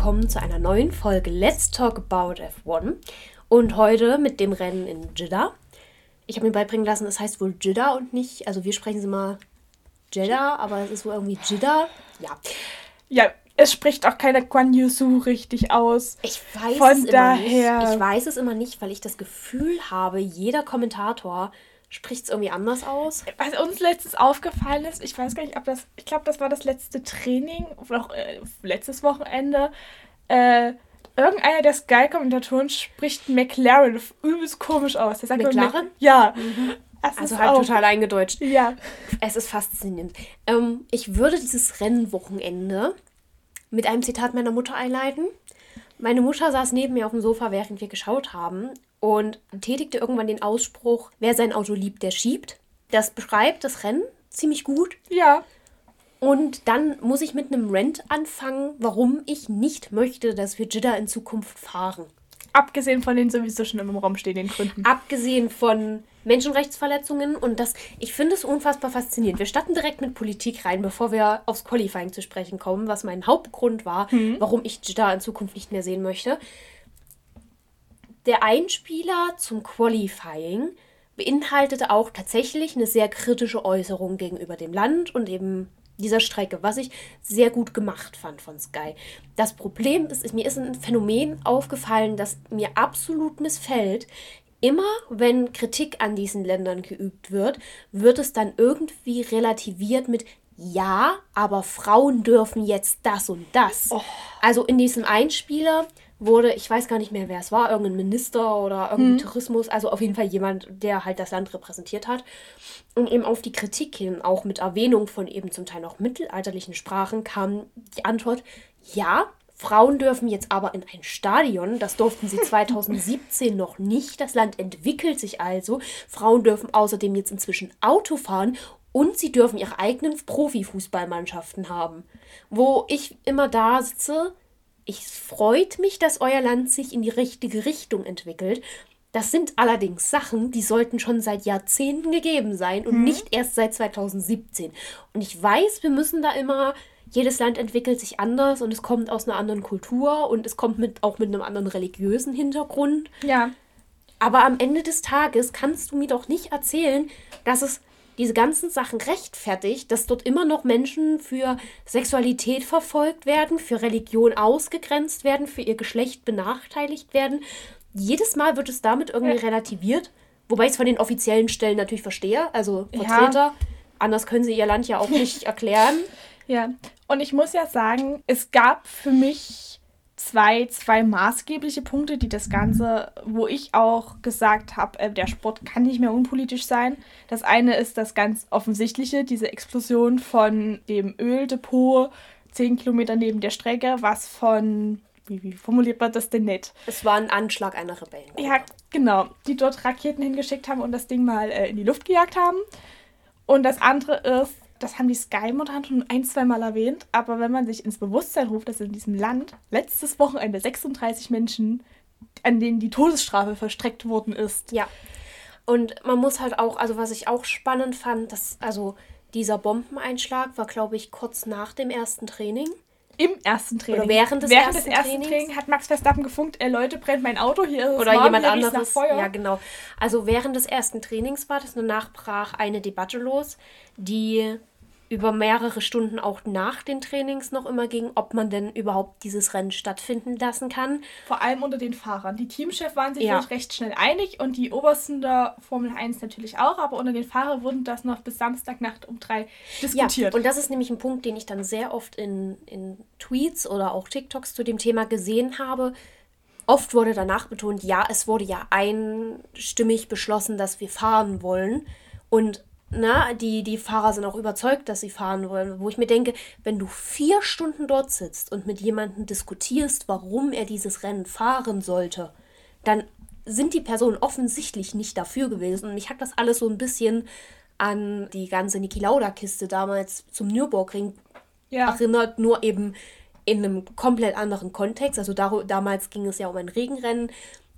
Willkommen zu einer neuen Folge Let's Talk About F1 und heute mit dem Rennen in Jeddah. Ich habe mir beibringen lassen, es heißt wohl Jeddah und nicht, also wir sprechen es immer Jeddah, aber es ist wohl irgendwie Jeddah. Ja. Ja, es spricht auch keiner Guan Yusu richtig aus. Ich weiß Von es daher. immer nicht. Ich weiß es immer nicht, weil ich das Gefühl habe, jeder Kommentator spricht es irgendwie anders aus. Was uns letztens aufgefallen ist, ich weiß gar nicht, ob das, ich glaube, das war das letzte Training, noch äh, letztes Wochenende. Äh, irgendeiner der Sky-Kommentatoren spricht McLaren übelst komisch aus. Der sagt McLaren? Mac- Ja. Das Also ist halt auch- total eingedeutscht. Ja. Es ist faszinierend. Ähm, ich würde dieses Rennwochenende mit einem Zitat meiner Mutter einleiten. Meine Mutter saß neben mir auf dem Sofa, während wir geschaut haben und tätigte irgendwann den Ausspruch, wer sein Auto liebt, der schiebt. Das beschreibt das Rennen ziemlich gut. Ja. Und dann muss ich mit einem Rant anfangen, warum ich nicht möchte, dass wir Jeddah in Zukunft fahren. Abgesehen von den sowieso schon im Raum stehenden Gründen. Abgesehen von Menschenrechtsverletzungen und das, ich finde es unfassbar faszinierend. Wir starten direkt mit Politik rein, bevor wir aufs Qualifying zu sprechen kommen, was mein Hauptgrund war, warum ich Jeddah in Zukunft nicht mehr sehen möchte. Der Einspieler zum Qualifying beinhaltete auch tatsächlich eine sehr kritische Äußerung gegenüber dem Land und eben dieser Strecke, was ich sehr gut gemacht fand von Sky. Das Problem ist, ist mir ist ein Phänomen aufgefallen, das mir absolut missfällt. Immer wenn Kritik an diesen Ländern geübt wird, wird es dann irgendwie relativiert mit ja, aber Frauen dürfen jetzt das und das. Also in diesem Einspieler wurde, ich weiß gar nicht mehr, wer es war, irgendein Minister oder irgendein Tourismus, also auf jeden Fall jemand, der halt das Land repräsentiert hat. Und eben auf die Kritik hin, auch mit Erwähnung von eben zum Teil noch mittelalterlichen Sprachen, kam die Antwort, ja, Frauen dürfen jetzt aber in ein Stadion, das durften sie 2017 noch nicht. Das Land entwickelt sich also. Frauen dürfen außerdem jetzt inzwischen Auto fahren und sie dürfen ihre eigenen Profifußballmannschaften haben. Wo ich immer da sitze, ich freut mich, dass euer Land sich in die richtige Richtung entwickelt. Das sind allerdings Sachen, die sollten schon seit Jahrzehnten gegeben sein und nicht erst seit 2017. Und ich weiß, wir müssen da immer, jedes Land entwickelt sich anders und es kommt aus einer anderen Kultur und es kommt mit, auch mit einem anderen religiösen Hintergrund. Ja. Aber am Ende des Tages kannst du mir doch nicht erzählen, dass es diese ganzen Sachen rechtfertigt, dass dort immer noch Menschen für Sexualität verfolgt werden, für Religion ausgegrenzt werden, für ihr Geschlecht benachteiligt werden. Jedes Mal wird es damit irgendwie relativiert, wobei ich es von den offiziellen Stellen natürlich verstehe, also Ja. Vertreter. Anders können sie ihr Land ja auch nicht erklären. Ja, und ich muss ja sagen, es gab für mich zwei, zwei maßgebliche Punkte, die das Ganze, wo ich auch gesagt habe, äh, der Sport kann nicht mehr unpolitisch sein. Das eine ist das ganz offensichtliche, diese Explosion von dem Öldepot zehn Kilometer neben der Strecke, was von, wie, wie formuliert man das denn nett? Es war ein Anschlag einer Rebellengruppe. Ja, genau. Die dort Raketen hingeschickt haben und das Ding mal äh, in die Luft gejagt haben. Und das andere ist, das haben die Sky-Moderatoren ein, zwei Mal erwähnt, aber wenn man sich ins Bewusstsein ruft, dass in diesem Land letztes Wochenende 36 Menschen, an denen die Todesstrafe verstreckt worden ist. Ja. Und man muss halt auch, also was ich auch spannend fand, dass, also dieser Bombeneinschlag war, glaube ich, kurz nach dem ersten Training. Im ersten Training. Oder während des während ersten des ersten Trainings. Hat Max Verstappen gefunkt, äh, Leute, brennt mein Auto, hier Oder warm, jemand anderes. Feuer. Ja, genau. Also während des ersten Trainings war das und danach brach eine Debatte los, die über mehrere Stunden auch nach den Trainings noch immer ging, ob man denn überhaupt dieses Rennen stattfinden lassen kann. Vor allem unter den Fahrern. Die Teamchefs waren sich Ja. recht schnell einig und die Obersten der Formel 1 natürlich auch, aber unter den Fahrern wurden das noch bis Samstagnacht um drei diskutiert. Ja, und das ist nämlich ein Punkt, den ich dann sehr oft in, in Tweets oder auch TikToks zu dem Thema gesehen habe. Oft wurde danach betont, ja, es wurde ja einstimmig beschlossen, dass wir fahren wollen. Und na, die, die Fahrer sind auch überzeugt, dass sie fahren wollen. Wo ich mir denke, wenn du vier Stunden dort sitzt und mit jemandem diskutierst, warum er dieses Rennen fahren sollte, dann sind die Personen offensichtlich nicht dafür gewesen. Und mich hat das alles so ein bisschen an die ganze Niki Lauda-Kiste damals zum Nürburgring ja. erinnert, nur eben in einem komplett anderen Kontext. Also damals ging es ja um ein Regenrennen,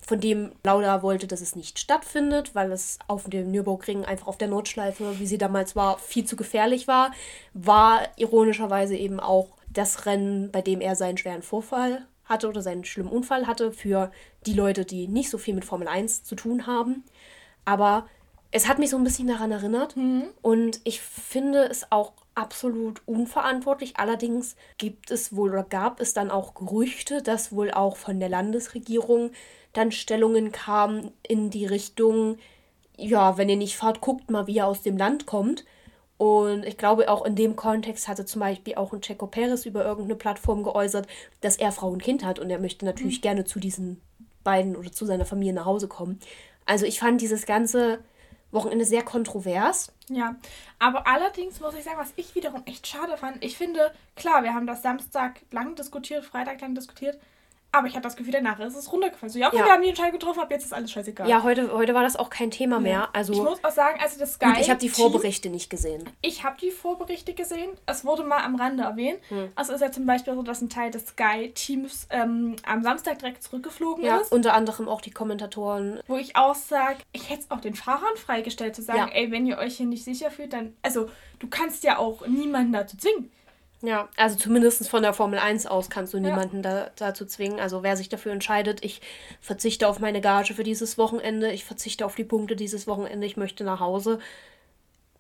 von dem Lauda wollte, dass es nicht stattfindet, weil es auf dem Nürburgring einfach auf der Nordschleife, wie sie damals war, viel zu gefährlich war. War ironischerweise eben auch das Rennen, bei dem er seinen schweren Vorfall hatte oder seinen schlimmen Unfall hatte, für die Leute, die nicht so viel mit Formel 1 zu tun haben. Aber es hat mich so ein bisschen daran erinnert Mhm. und ich finde es auch absolut unverantwortlich. Allerdings gibt es wohl oder gab es dann auch Gerüchte, dass wohl auch von der Landesregierung dann Stellungen kamen in die Richtung, ja, wenn ihr nicht fahrt, guckt mal, wie ihr aus dem Land kommt. Und ich glaube, auch in dem Kontext hatte zum Beispiel auch ein Checo Perez über irgendeine Plattform geäußert, dass er Frau und Kind hat und er möchte natürlich gerne zu diesen beiden oder zu seiner Familie nach Hause kommen. Also ich fand dieses ganze Wochenende sehr kontrovers. Ja, aber allerdings muss ich sagen, was ich wiederum echt schade fand, ich finde, klar, wir haben das Samstag lang diskutiert, Freitag lang diskutiert, aber ich hatte das Gefühl, danach ist es runtergefallen. So, ja, okay, Ja. wir haben die Entscheidung getroffen, ab jetzt ist alles scheißegal. Ja, heute, heute war das auch kein Thema mehr. Also ich muss auch sagen, also das Sky gut, ich habe die Vorberichte nicht gesehen. Ich habe die Vorberichte gesehen. Es wurde mal am Rande erwähnt. Hm. Also ist ja zum Beispiel so, dass ein Teil des Sky-Teams ähm, am Samstag direkt zurückgeflogen Ja, ist. unter anderem auch die Kommentatoren. Wo ich auch sage, ich hätte es auch den Fahrern freigestellt, zu sagen, Ja. ey, wenn ihr euch hier nicht sicher fühlt, dann. Also, du kannst ja auch niemanden dazu zwingen. Ja, also zumindest von der Formel 1 aus kannst du Ja. niemanden da, dazu zwingen. Also wer sich dafür entscheidet, ich verzichte auf meine Gage für dieses Wochenende, ich verzichte auf die Punkte dieses Wochenende, ich möchte nach Hause.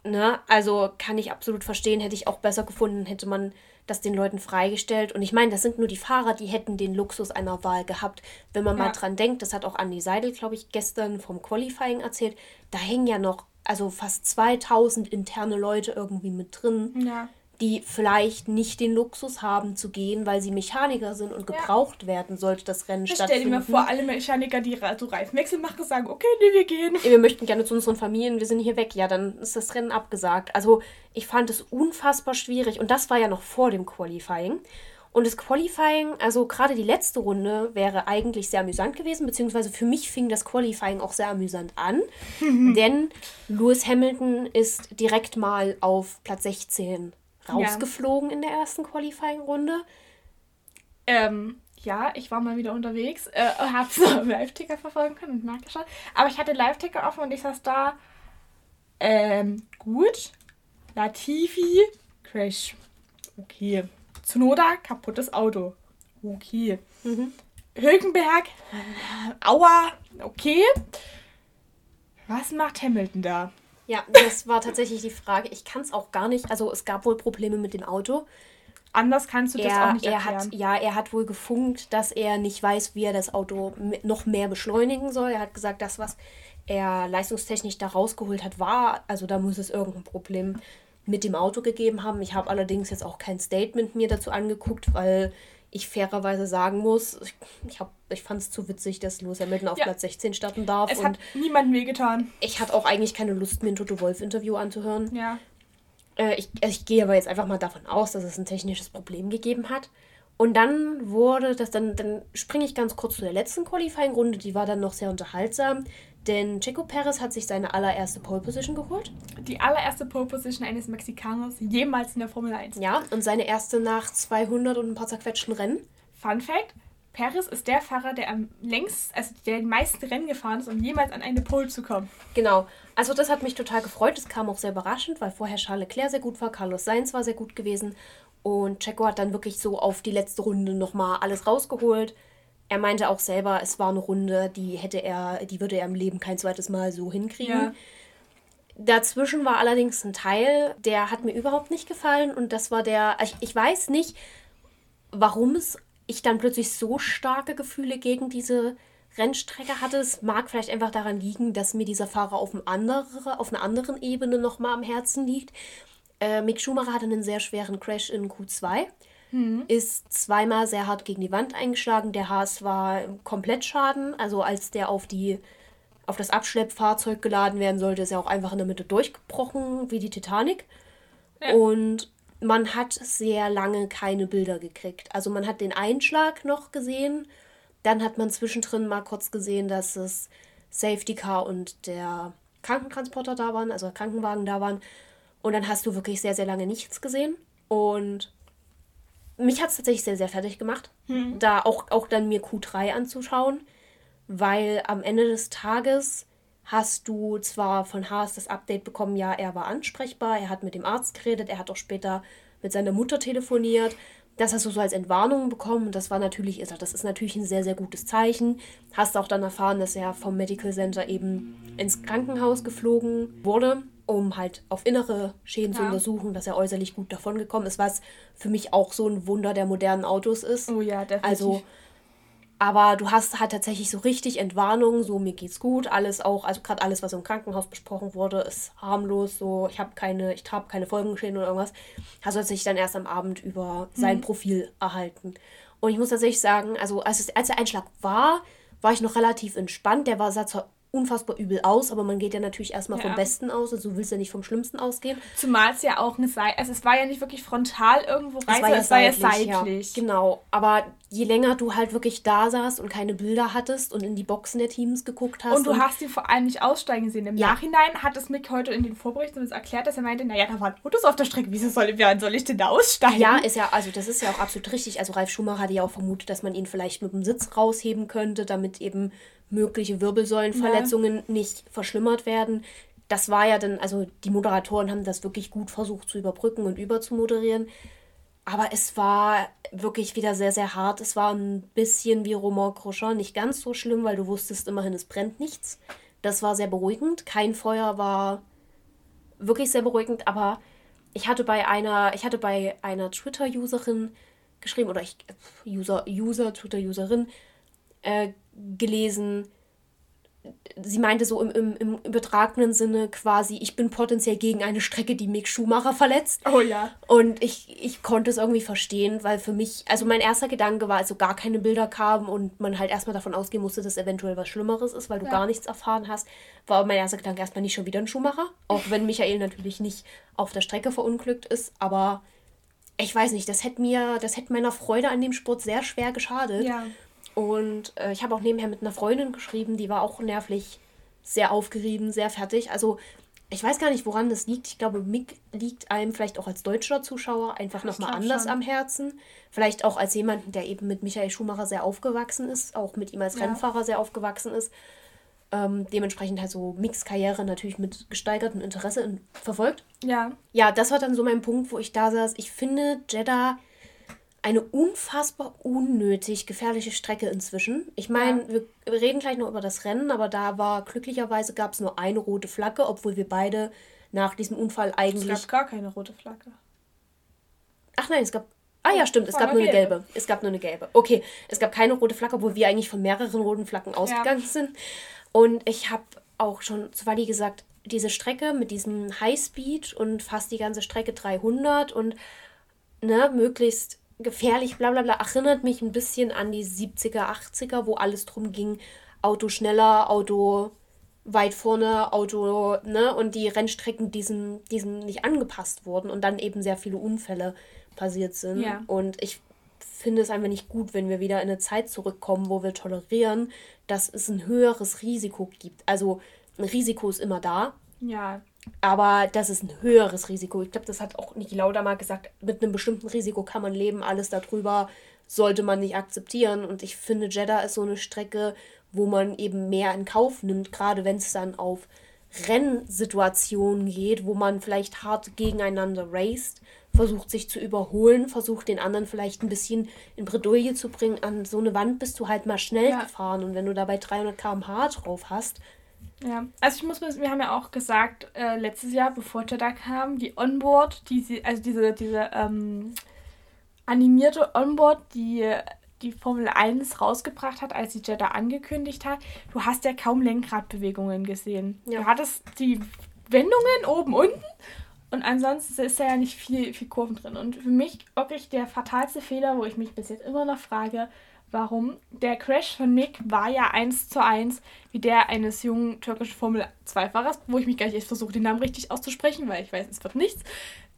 Ne? Also kann ich absolut verstehen, hätte ich auch besser gefunden, hätte man das den Leuten freigestellt. Und ich meine, das sind nur die Fahrer, die hätten den Luxus einer Wahl gehabt. Wenn man Ja. mal dran denkt, das hat auch Andi Seidel, glaube ich, gestern vom Qualifying erzählt, da hängen ja noch also fast 2000 interne Leute irgendwie mit drin Ja. Die vielleicht nicht den Luxus haben zu gehen, weil sie Mechaniker sind und Ja. gebraucht werden, sollte das Rennen Ich stell dir stattfinden. mal vor, alle Mechaniker, die so Reifenwechsel machen, sagen, okay, nee, wir gehen. wir möchten gerne zu unseren Familien, wir sind hier weg. Ja, dann ist das Rennen abgesagt. Also ich fand es unfassbar schwierig und das war ja noch vor dem Qualifying. Und das Qualifying, also gerade die letzte Runde, wäre eigentlich sehr amüsant gewesen, beziehungsweise für mich fing das Qualifying auch sehr amüsant an, denn Lewis Hamilton ist direkt mal auf Platz 16 rausgeflogen in der ersten Qualifying-Runde. Ähm, ja, ich war mal wieder unterwegs, äh, hab's Live-Ticker verfolgen können und nachgeschaut. Aber ich hatte Live-Ticker offen und ich saß da. Ähm, gut. Latifi, Crash. Okay. Tsunoda, kaputtes Auto. Okay. Hülkenberg, äh, Aua, okay. Was macht Hamilton da? Ja, das war tatsächlich die Frage. Ich kann es auch gar nicht. Also es gab wohl Probleme mit dem Auto. Anders kannst du das auch Er, nicht er erklären. hat, ja, er hat wohl gefunkt, dass er nicht weiß, wie er das Auto noch mehr beschleunigen soll. Er hat gesagt, das, was er leistungstechnisch da rausgeholt hat, war, also da muss es irgendein Problem mit dem Auto gegeben haben. Ich habe allerdings jetzt auch kein Statement mir dazu angeguckt, weil ich fairerweise sagen muss, ich, ich, hab- ich fand es zu witzig, dass Lewis Hamilton auf Ja. Platz 16 starten darf. es und hat niemandem wehgetan. ich hatte auch eigentlich keine Lust, mir ein Toto Wolf-Interview anzuhören. Ja. Äh, ich, ich gehe aber jetzt einfach mal davon aus, dass es ein technisches Problem gegeben hat. Und dann wurde das, dann, dann springe ich ganz kurz zu der letzten Qualifying-Runde, die war dann noch sehr unterhaltsam, denn Checo Perez hat sich seine allererste Pole Position geholt. Die allererste Pole Position eines Mexikaners jemals in der Formel 1. Ja, und seine erste nach 200 und ein paar zerquetschten Rennen. Fun Fact: Perez ist der Fahrer, der am längst, also der die meisten Rennen gefahren ist, um jemals an eine Pole zu kommen. Genau. Also das hat mich total gefreut. Es kam auch sehr überraschend, weil vorher Charles Leclerc sehr gut war, Carlos Sainz war sehr gut gewesen und Checo hat dann wirklich so auf die letzte Runde nochmal alles rausgeholt. Er meinte auch selber, es war eine Runde, die hätte er, die würde er im Leben kein zweites Mal so hinkriegen. Ja. Dazwischen war allerdings ein Teil, der hat mir überhaupt nicht gefallen und das war der, ich, ich weiß nicht, warum es ich dann plötzlich so starke Gefühle gegen diese Rennstrecke hatte. Es mag vielleicht einfach daran liegen, dass mir dieser Fahrer auf, andere, auf einer anderen Ebene nochmal am Herzen liegt. Äh, Mick Schumacher hatte einen sehr schweren Crash in Q2, ist zweimal sehr hart gegen die Wand eingeschlagen. Der Haas war komplett Schaden, also als der auf die auf das Abschleppfahrzeug geladen werden sollte, ist er auch einfach in der Mitte durchgebrochen, wie die Titanic. Ja. Und man hat sehr lange keine Bilder gekriegt. Also man hat den Einschlag noch gesehen, dann hat man zwischendrin mal kurz gesehen, dass es Safety Car und der Krankentransporter da waren, also Krankenwagen da waren. Und dann hast du wirklich sehr, sehr lange nichts gesehen. Und mich hat es tatsächlich sehr, sehr fertig gemacht, da auch, auch dann mir Q3 anzuschauen, weil am Ende des Tages hast du zwar von Haas das Update bekommen, ja, er war ansprechbar, er hat mit dem Arzt geredet, er hat auch später mit seiner Mutter telefoniert, Das hast du so als Entwarnung bekommen und das war natürlich, das ist natürlich ein sehr, sehr gutes Zeichen. Hast auch dann erfahren, dass er vom Medical Center eben ins Krankenhaus geflogen wurde, um halt auf innere Schäden ja. zu untersuchen, dass er äußerlich gut davon gekommen ist, was für mich auch so ein Wunder der modernen Autos ist. Oh ja, definitiv. Also aber du hast halt tatsächlich so richtig Entwarnung, so mir geht's gut, alles auch, also gerade alles, was im Krankenhaus besprochen wurde, ist harmlos, so ich habe keine, ich habe keine Folgengeschehen oder irgendwas. Hast du tatsächlich dann erst am Abend über sein mhm. Profil erhalten. Und ich muss tatsächlich sagen, also als, es, als der Einschlag war, war ich noch relativ entspannt. Der war, sah zwar unfassbar übel aus, aber man geht ja natürlich erstmal ja. vom Besten aus, also du willst ja nicht vom Schlimmsten ausgehen. Zumal es ja auch eine Seite, also es war ja nicht wirklich frontal irgendwo rein, es war ja, es seitlich, war ja seitlich. Ja, genau, aber je länger du halt wirklich da saßt und keine Bilder hattest und in die Boxen der Teams geguckt hast. Und du und hast ihn vor allem nicht aussteigen sehen. Im ja. Nachhinein hat es Mick heute in den Vorberichten erklärt, dass er meinte, naja, da waren Autos auf der Strecke, wieso soll, soll ich denn da aussteigen? Ja, ist ja, also das ist ja auch absolut richtig. Also Ralf Schumacher hatte ja auch vermutet, dass man ihn vielleicht mit dem Sitz rausheben könnte, damit eben mögliche Wirbelsäulenverletzungen ja. nicht verschlimmert werden. Das war ja dann, also die Moderatoren haben das wirklich gut versucht zu überbrücken und überzumoderieren. Aber es war wirklich wieder sehr, sehr hart. Es war ein bisschen wie Romain Grosjean. Nicht ganz so schlimm, weil du wusstest immerhin, es brennt nichts. Das war sehr beruhigend. Kein Feuer war wirklich sehr beruhigend. Aber ich hatte bei einer, ich hatte bei einer Twitter-Userin geschrieben, oder ich, User, User, Twitter-Userin, äh, gelesen, sie meinte so im, im, im übertragenen Sinne quasi, ich bin potenziell gegen eine Strecke, die Mick Schumacher verletzt. Oh ja. Und ich, ich konnte es irgendwie verstehen, weil für mich, also mein erster Gedanke war, also gar keine Bilder kamen und man halt erstmal davon ausgehen musste, dass eventuell was Schlimmeres ist, weil du ja. gar nichts erfahren hast, war mein erster Gedanke erstmal nicht schon wieder ein Schumacher. Auch wenn Michael natürlich nicht auf der Strecke verunglückt ist, aber ich weiß nicht, das hätte mir, das hätte meiner Freude an dem Sport sehr schwer geschadet. Ja. Und äh, ich habe auch nebenher mit einer Freundin geschrieben, die war auch nervlich sehr aufgerieben, sehr fertig. Also ich weiß gar nicht, woran das liegt. Ich glaube, Mick liegt einem vielleicht auch als deutscher Zuschauer einfach nochmal anders schon. am Herzen. Vielleicht auch als jemand, der eben mit Michael Schumacher sehr aufgewachsen ist, auch mit ihm als ja. Rennfahrer sehr aufgewachsen ist. Ähm, dementsprechend halt so Mix Karriere natürlich mit gesteigertem Interesse in, verfolgt. Ja. Ja, das war dann so mein Punkt, wo ich da saß. Ich finde, Jeddah eine unfassbar unnötig gefährliche Strecke inzwischen. Ich meine, ja. wir, reden gleich noch über das Rennen, aber da war glücklicherweise gab es nur eine rote Flagge, obwohl wir beide nach diesem Unfall eigentlich. Es gab gar keine rote Flagge. Ach nein, es gab. Ah ja, stimmt, es gab nur eine gelbe. gelbe. Es gab nur eine gelbe. Okay, es gab keine rote Flagge, obwohl wir eigentlich von mehreren roten Flaggen ausgegangen ja. sind. Und ich habe auch schon zu Wally gesagt, diese Strecke mit diesem Highspeed und fast die ganze Strecke 300 und ne, möglichst gefährlich, bla bla bla, erinnert mich ein bisschen an die 70er, 80er, wo alles drum ging, Auto schneller, Auto weit vorne, Auto, ne, und die Rennstrecken diesem, diesem nicht angepasst wurden und dann eben sehr viele Unfälle passiert sind. Ja. Und ich finde es einfach nicht gut, wenn wir wieder in eine Zeit zurückkommen, wo wir tolerieren, dass es ein höheres Risiko gibt. Also ein Risiko ist immer da. Ja, aber das ist ein höheres Risiko. Ich glaube, das hat auch Niki Lauda mal gesagt, mit einem bestimmten Risiko kann man leben, alles darüber sollte man nicht akzeptieren. Und ich finde, Jeddah ist so eine Strecke, wo man eben mehr in Kauf nimmt, gerade wenn es dann auf Rennsituationen geht, wo man vielleicht hart gegeneinander raced, versucht sich zu überholen, versucht den anderen vielleicht ein bisschen in Bredouille zu bringen. An so eine Wand bist du halt mal schnell ja. gefahren und wenn du dabei 300 km/h drauf hast, ja, also ich muss, wir haben ja auch gesagt, äh, letztes Jahr, bevor Jeddah kam, die Onboard, die sie, also diese, diese ähm, animierte Onboard, die die Formel 1 rausgebracht hat, als sie Jeddah angekündigt hat, du hast ja kaum Lenkradbewegungen gesehen. Ja. Du hattest die Wendungen oben, unten und ansonsten ist da ja nicht viel, viel Kurven drin. Und für mich wirklich der fatalste Fehler, wo ich mich bis jetzt immer noch frage, warum. Der Crash von Mick war ja eins zu eins wie der eines jungen türkischen Formel-2-Fahrers, wo ich mich gleich erst versuche, den Namen richtig auszusprechen, weil ich weiß, es wird nichts.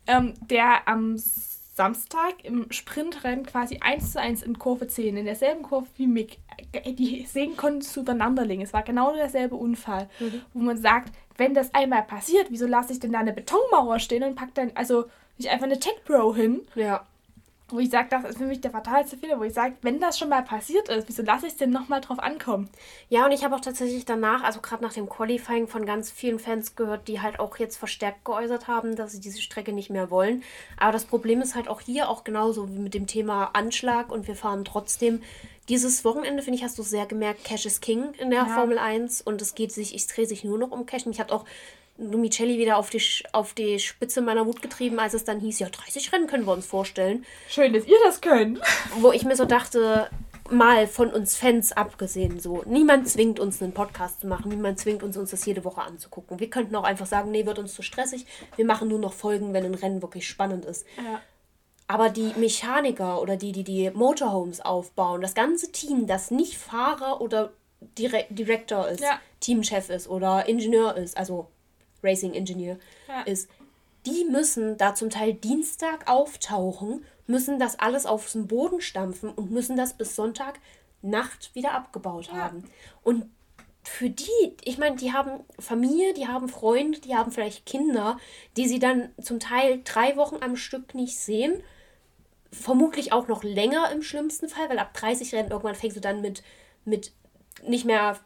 Ähm, der am Samstag im Sprintrennen quasi eins zu eins in Kurve 10, in derselben Kurve wie Mick, äh, die Segen konnten zueinander liegen. Es war genau derselbe Unfall, mhm. wo man sagt, wenn das einmal passiert, wieso lasse ich denn da eine Betonmauer stehen und pack dann also nicht einfach eine Tech Pro hin? Ja wo ich sage, das ist für mich der fatalste Fehler, wo ich sage, wenn das schon mal passiert ist, wieso lasse ich es denn nochmal drauf ankommen? Ja, und ich habe auch tatsächlich danach, also gerade nach dem Qualifying von ganz vielen Fans gehört, die halt auch jetzt verstärkt geäußert haben, dass sie diese Strecke nicht mehr wollen. Aber das Problem ist halt auch hier auch genauso wie mit dem Thema Anschlag und wir fahren trotzdem. Dieses Wochenende, finde ich, hast du sehr gemerkt, Cash is King in der ja. Formel 1 und es geht sich, ich drehe sich nur noch um Cash. Mich hat auch Lumicelli wieder auf die, auf die Spitze meiner Wut getrieben, als es dann hieß, ja, 30 Rennen können wir uns vorstellen. Schön, dass ihr das könnt. Wo ich mir so dachte, mal von uns Fans abgesehen, so, niemand zwingt uns einen Podcast zu machen, niemand zwingt uns, uns das jede Woche anzugucken. Wir könnten auch einfach sagen, nee, wird uns zu stressig, wir machen nur noch Folgen, wenn ein Rennen wirklich spannend ist. Ja. Aber die Mechaniker oder die, die die Motorhomes aufbauen, das ganze Team, das nicht Fahrer oder Dire Director ist, ja. Teamchef ist oder Ingenieur ist, also Racing Engineer ja. ist, die müssen da zum Teil Dienstag auftauchen, müssen das alles auf den Boden stampfen und müssen das bis Sonntag Nacht wieder abgebaut ja. haben. Und für die, ich meine, die haben Familie, die haben Freunde, die haben vielleicht Kinder, die sie dann zum Teil drei Wochen am Stück nicht sehen. Vermutlich auch noch länger im schlimmsten Fall, weil ab 30 Rennen irgendwann fängst du dann mit, mit nicht mehr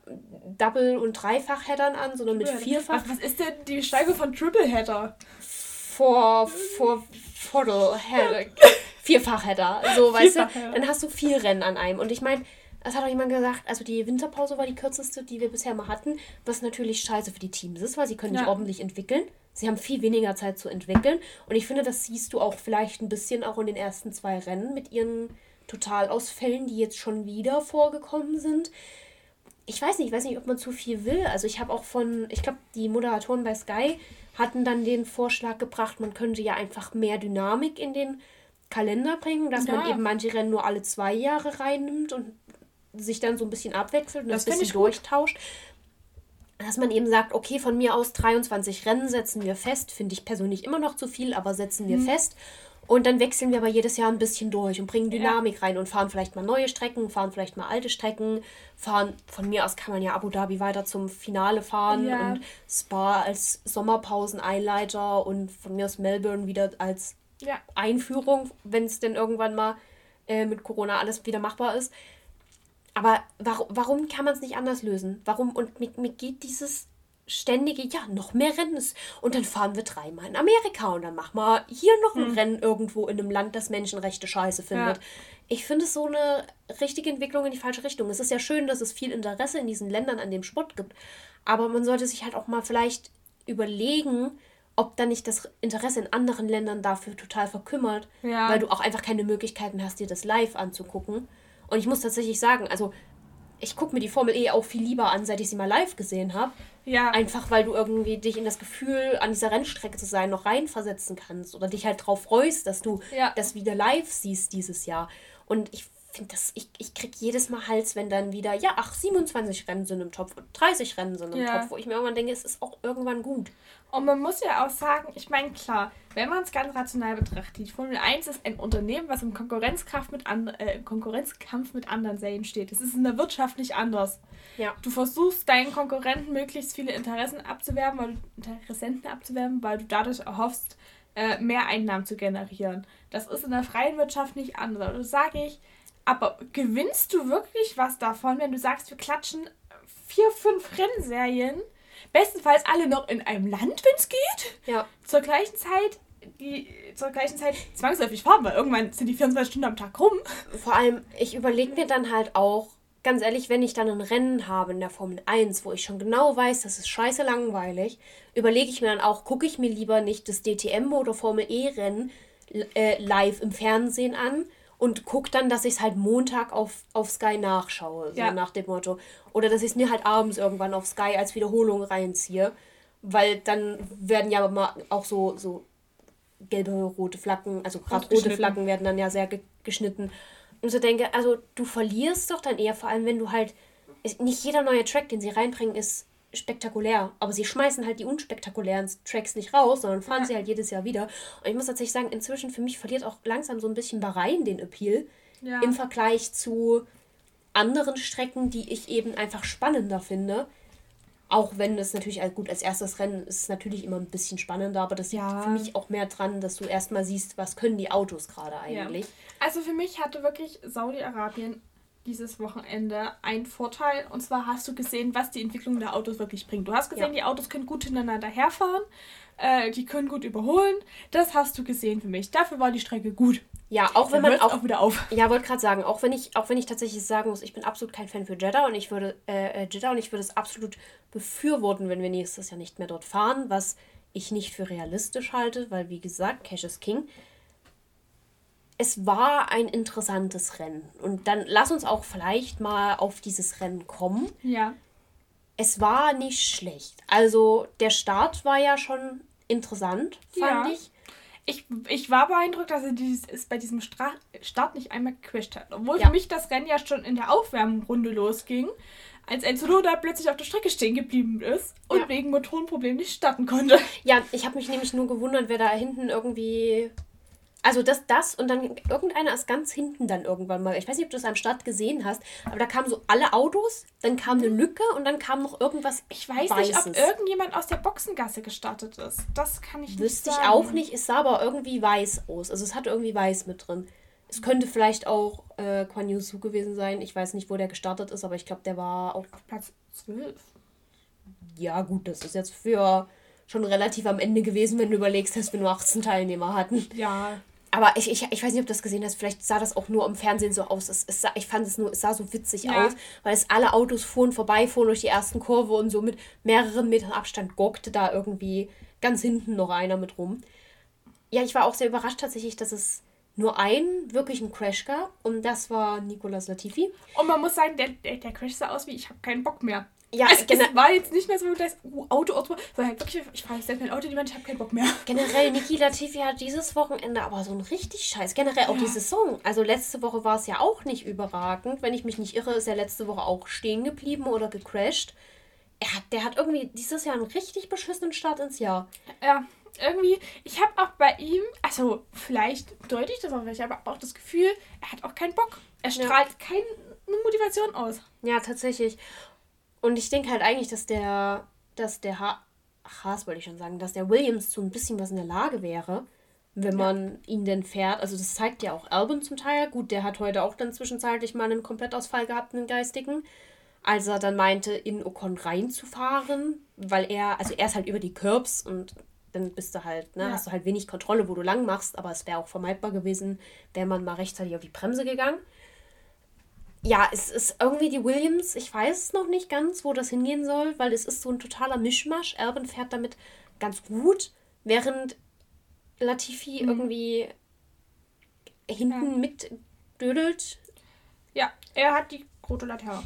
Double- und Dreifach-Headern an, sondern mit Vierfach. Was ist denn die Steige von Triple-Header? Vor, vor, Viertel-Header. Vierfach-Header. So, weißt Vierfach, du, dann hast du vier Rennen an einem. Und ich meine, das hat auch jemand gesagt, also die Winterpause war die kürzeste, die wir bisher mal hatten, was natürlich scheiße für die Teams ist, weil sie können ja. nicht ordentlich entwickeln. Sie haben viel weniger Zeit zu entwickeln. Und ich finde, das siehst du auch vielleicht ein bisschen auch in den ersten zwei Rennen mit ihren Totalausfällen, die jetzt schon wieder vorgekommen sind ich weiß nicht, ich weiß nicht, ob man zu viel will. Also ich habe auch von, ich glaube, die Moderatoren bei Sky hatten dann den Vorschlag gebracht, man könnte ja einfach mehr Dynamik in den Kalender bringen, dass ja. man eben manche Rennen nur alle zwei Jahre reinnimmt und sich dann so ein bisschen abwechselt und das, das ein bisschen durchtauscht. Dass man eben sagt, okay, von mir aus 23 Rennen setzen wir fest, finde ich persönlich immer noch zu viel, aber setzen wir mhm. fest. Und dann wechseln wir aber jedes Jahr ein bisschen durch und bringen Dynamik ja. rein und fahren vielleicht mal neue Strecken, fahren vielleicht mal alte Strecken, fahren, von mir aus kann man ja Abu Dhabi weiter zum Finale fahren ja. und Spa als Sommerpausen-Einleiter und von mir aus Melbourne wieder als ja. Einführung, wenn es denn irgendwann mal äh, mit Corona alles wieder machbar ist. Aber warum, warum kann man es nicht anders lösen? Warum? Und mir, mir geht dieses ständige, ja, noch mehr Rennen. Und dann fahren wir dreimal in Amerika und dann machen wir hier noch ein hm. Rennen irgendwo in einem Land, das Menschenrechte scheiße findet. Ja. Ich finde es so eine richtige Entwicklung in die falsche Richtung. Es ist ja schön, dass es viel Interesse in diesen Ländern an dem Sport gibt. Aber man sollte sich halt auch mal vielleicht überlegen, ob dann nicht das Interesse in anderen Ländern dafür total verkümmert, ja. weil du auch einfach keine Möglichkeiten hast, dir das live anzugucken. Und ich muss tatsächlich sagen, also ich gucke mir die Formel E auch viel lieber an, seit ich sie mal live gesehen habe. Ja. Einfach weil du irgendwie dich in das Gefühl, an dieser Rennstrecke zu sein, noch reinversetzen kannst oder dich halt drauf freust, dass du ja. das wieder live siehst dieses Jahr. Und ich finde das, ich, ich krieg jedes Mal Hals, wenn dann wieder, ja, ach, 27 Rennen sind im Topf und 30 Rennen sind im ja. Topf, wo ich mir irgendwann denke, es ist auch irgendwann gut. Und man muss ja auch sagen, ich meine, klar, wenn man es ganz rational betrachtet, die Formel 1 ist ein Unternehmen, was im Konkurrenzkampf mit, an, äh, Konkurrenzkampf mit anderen Serien steht. Es ist in der Wirtschaft nicht anders. Ja. Du versuchst deinen Konkurrenten möglichst viele Interessen abzuwerben, weil du, Interessenten abzuwerben, weil du dadurch erhoffst, äh, mehr Einnahmen zu generieren. Das ist in der freien Wirtschaft nicht anders. Das sage ich, aber gewinnst du wirklich was davon, wenn du sagst, wir klatschen vier, fünf Rennserien? Bestenfalls alle noch in einem Land, wenn es geht. Ja. Zur gleichen Zeit die zur gleichen Zeit zwangsläufig fahren, weil irgendwann sind die 24 Stunden am Tag rum. Vor allem, ich überlege mir dann halt auch, ganz ehrlich, wenn ich dann ein Rennen habe in der Formel 1, wo ich schon genau weiß, das ist scheiße langweilig, überlege ich mir dann auch, gucke ich mir lieber nicht das DTM oder Formel E-Rennen äh, live im Fernsehen an, und guck dann, dass ich es halt Montag auf, auf Sky nachschaue, so ja. nach dem Motto. Oder dass ich es mir halt abends irgendwann auf Sky als Wiederholung reinziehe. Weil dann werden ja mal auch so, so gelbe, rote Flaggen, also gerade rote Flaggen werden dann ja sehr ge geschnitten. Und so denke, also du verlierst doch dann eher, vor allem wenn du halt, nicht jeder neue Track, den sie reinbringen, ist spektakulär. Aber sie schmeißen halt die unspektakulären Tracks nicht raus, sondern fahren ja. sie halt jedes Jahr wieder. Und ich muss tatsächlich sagen, inzwischen für mich verliert auch langsam so ein bisschen Bahrain den Appeal ja. im Vergleich zu anderen Strecken, die ich eben einfach spannender finde. Auch wenn es natürlich gut als erstes Rennen ist es natürlich immer ein bisschen spannender, aber das Ja. liegt für mich auch mehr dran, dass du erstmal siehst, was können die Autos gerade eigentlich. Also für mich hatte wirklich Saudi-Arabien dieses Wochenende einen Vorteil. Und zwar hast du gesehen, was die Entwicklung der Autos wirklich bringt. Du hast gesehen, Ja. die Autos können gut hintereinander herfahren. Äh, die können gut überholen. Das hast du gesehen für mich. Dafür war die Strecke gut. Ja, auch wenn Dann man auch, auch wieder auf. ja, wollte gerade sagen, auch wenn ich auch wenn ich tatsächlich sagen muss, ich bin absolut kein Fan für Jeddah und ich würde äh, äh, Jeddah und ich würde es absolut befürworten, wenn wir nächstes Jahr nicht mehr dort fahren, was ich nicht für realistisch halte, weil wie gesagt, Cash is King. Es war ein interessantes Rennen und dann lass uns auch vielleicht mal auf dieses Rennen kommen. Ja. Es war nicht schlecht. Also der Start war ja schon interessant, fand Ja. ich. Ich, ich war beeindruckt, dass er dieses, ist bei diesem Stra Start nicht einmal gecrashed hat. Obwohl Ja. für mich das Rennen ja schon in der Aufwärmrunde losging, als Enzo da plötzlich auf der Strecke stehen geblieben ist und Ja. wegen Motorenproblemen nicht starten konnte. Ja, ich habe mich nämlich nur gewundert, wer da hinten irgendwie. Also das, das und dann irgendeiner ist ganz hinten dann irgendwann mal. Ich weiß nicht, ob du das am Start gesehen hast, aber da kamen so alle Autos, dann kam eine Lücke und dann kam noch irgendwas. Ich weiß Weißes. nicht, ob irgendjemand aus der Boxengasse gestartet ist. Das kann ich nicht Wüsste ich sagen. auch nicht. Es sah aber irgendwie weiß aus. Also es hatte irgendwie weiß mit drin. Es könnte vielleicht auch äh, Quan Yu Su gewesen sein. Ich weiß nicht, wo der gestartet ist, aber ich glaube, der war auch. Auf Platz 12. Ja, gut, das ist jetzt für schon relativ am Ende gewesen, wenn du überlegst, dass wir nur 18 Teilnehmer hatten. Ja. Aber ich, ich, ich weiß nicht, ob du das gesehen hast. Vielleicht sah das auch nur im Fernsehen so aus. Es, es sah, ich fand es nur, es sah so witzig Ja. aus, weil es alle Autos fuhren, vorbeifuhren durch die ersten Kurve und so mit mehreren Metern Abstand gockte da irgendwie ganz hinten noch einer mit rum. Ja, ich war auch sehr überrascht tatsächlich, dass es nur einen wirklichen Crash gab und das war Nicolas Latifi. Und man muss sagen, der, der, der Crash sah aus wie, ich habe keinen Bock mehr. Ja, Also, es war jetzt nicht mehr so, dass uh, Auto, Auto, sondern halt wirklich, ich fahre jetzt selbst mein Auto, niemand, ich habe keinen Bock mehr. generell Niki Latifi hat dieses Wochenende aber so ein richtig scheiß. Generell auch Ja. die Saison. Also letzte Woche war es ja auch nicht überragend. Wenn ich mich nicht irre, ist er letzte Woche auch stehen geblieben oder gecrashed. Er hat, der hat irgendwie dieses Jahr einen richtig beschissenen Start ins Jahr. Ja, irgendwie, ich habe auch bei ihm, also vielleicht deute ich das auch, ich habe auch das Gefühl, er hat auch keinen Bock. Er Ja. strahlt keine Motivation aus. Ja, tatsächlich. Und ich denke halt eigentlich, dass der, dass der ha Haas, wollte ich schon sagen, dass der Williams zu ein bisschen was in der Lage wäre, wenn man ihn denn fährt. Also das zeigt ja auch Albon zum Teil. Gut, der hat heute auch dann zwischenzeitlich mal einen Komplettausfall gehabt, einen geistigen. Als er dann meinte, in Ocon reinzufahren, weil er, also er ist halt über die Curbs und dann bist du halt, ne, Ja. hast du halt wenig Kontrolle, wo du lang machst, aber es wäre auch vermeidbar gewesen, wäre man mal rechtzeitig auf die Bremse gegangen ja, es ist irgendwie die Williams, ich weiß noch nicht ganz, wo das hingehen soll, weil es ist so ein totaler Mischmasch. Erben fährt damit ganz gut, während Latifi irgendwie hinten Ja. mitdödelt. Ja, er hat die rote Laterne.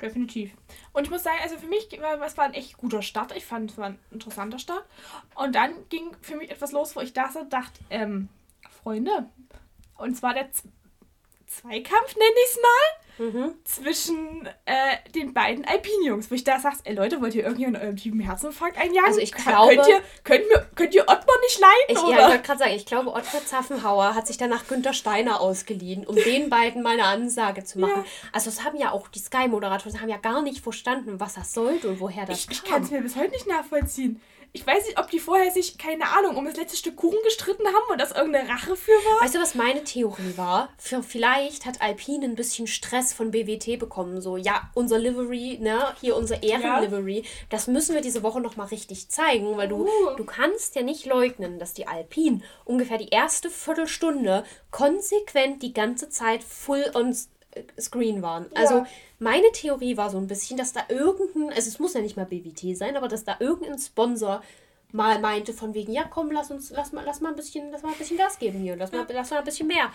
Definitiv. Und ich muss sagen, also für mich war es war ein echt guter Start. Ich fand, es war ein interessanter Start. Und dann ging für mich etwas los, wo ich da dachte, ähm, Freunde, und zwar der Zweikampf, nenne ich es mal, Mhm. zwischen äh, den beiden Alpin-Jungs, wo ich da sagst, ey Leute, wollt ihr irgendwie in eurem einen Herzinfarkt einjagen? Also ich glaube- Könnt ihr, könnt, mir, könnt ihr Ottmar nicht leiden, Ich, ja, ich wollte gerade sagen, ich glaube, Ottmar Zapfenhauer hat sich danach Günter Steiner ausgeliehen, um den beiden mal eine Ansage zu machen. Ja. Also es haben ja auch die Sky-Moderatoren haben ja gar nicht verstanden, was das sollte und woher das Ich, ich kam. kann es mir bis heute nicht nachvollziehen. Ich weiß nicht, ob die vorher sich, keine Ahnung, um das letzte Stück Kuchen gestritten haben und das irgendeine Rache für war. Weißt du, was meine Theorie war? Für vielleicht hat Alpine ein bisschen Stress von BWT bekommen. So, ja, unser Livery, ne, hier unser Ehrenlivery, das müssen wir diese Woche nochmal richtig zeigen, weil du, Uh. du kannst ja nicht leugnen, dass die Alpine ungefähr die erste Viertelstunde konsequent die ganze Zeit full on screen waren. Also meine Theorie war so ein bisschen, dass da irgendein, also es muss ja nicht mal BWT sein, aber dass da irgendein Sponsor mal meinte von wegen, ja komm, lass uns, lass mal, lass mal ein bisschen, lass mal ein bisschen Gas geben hier, lass mal, lass mal ein bisschen mehr.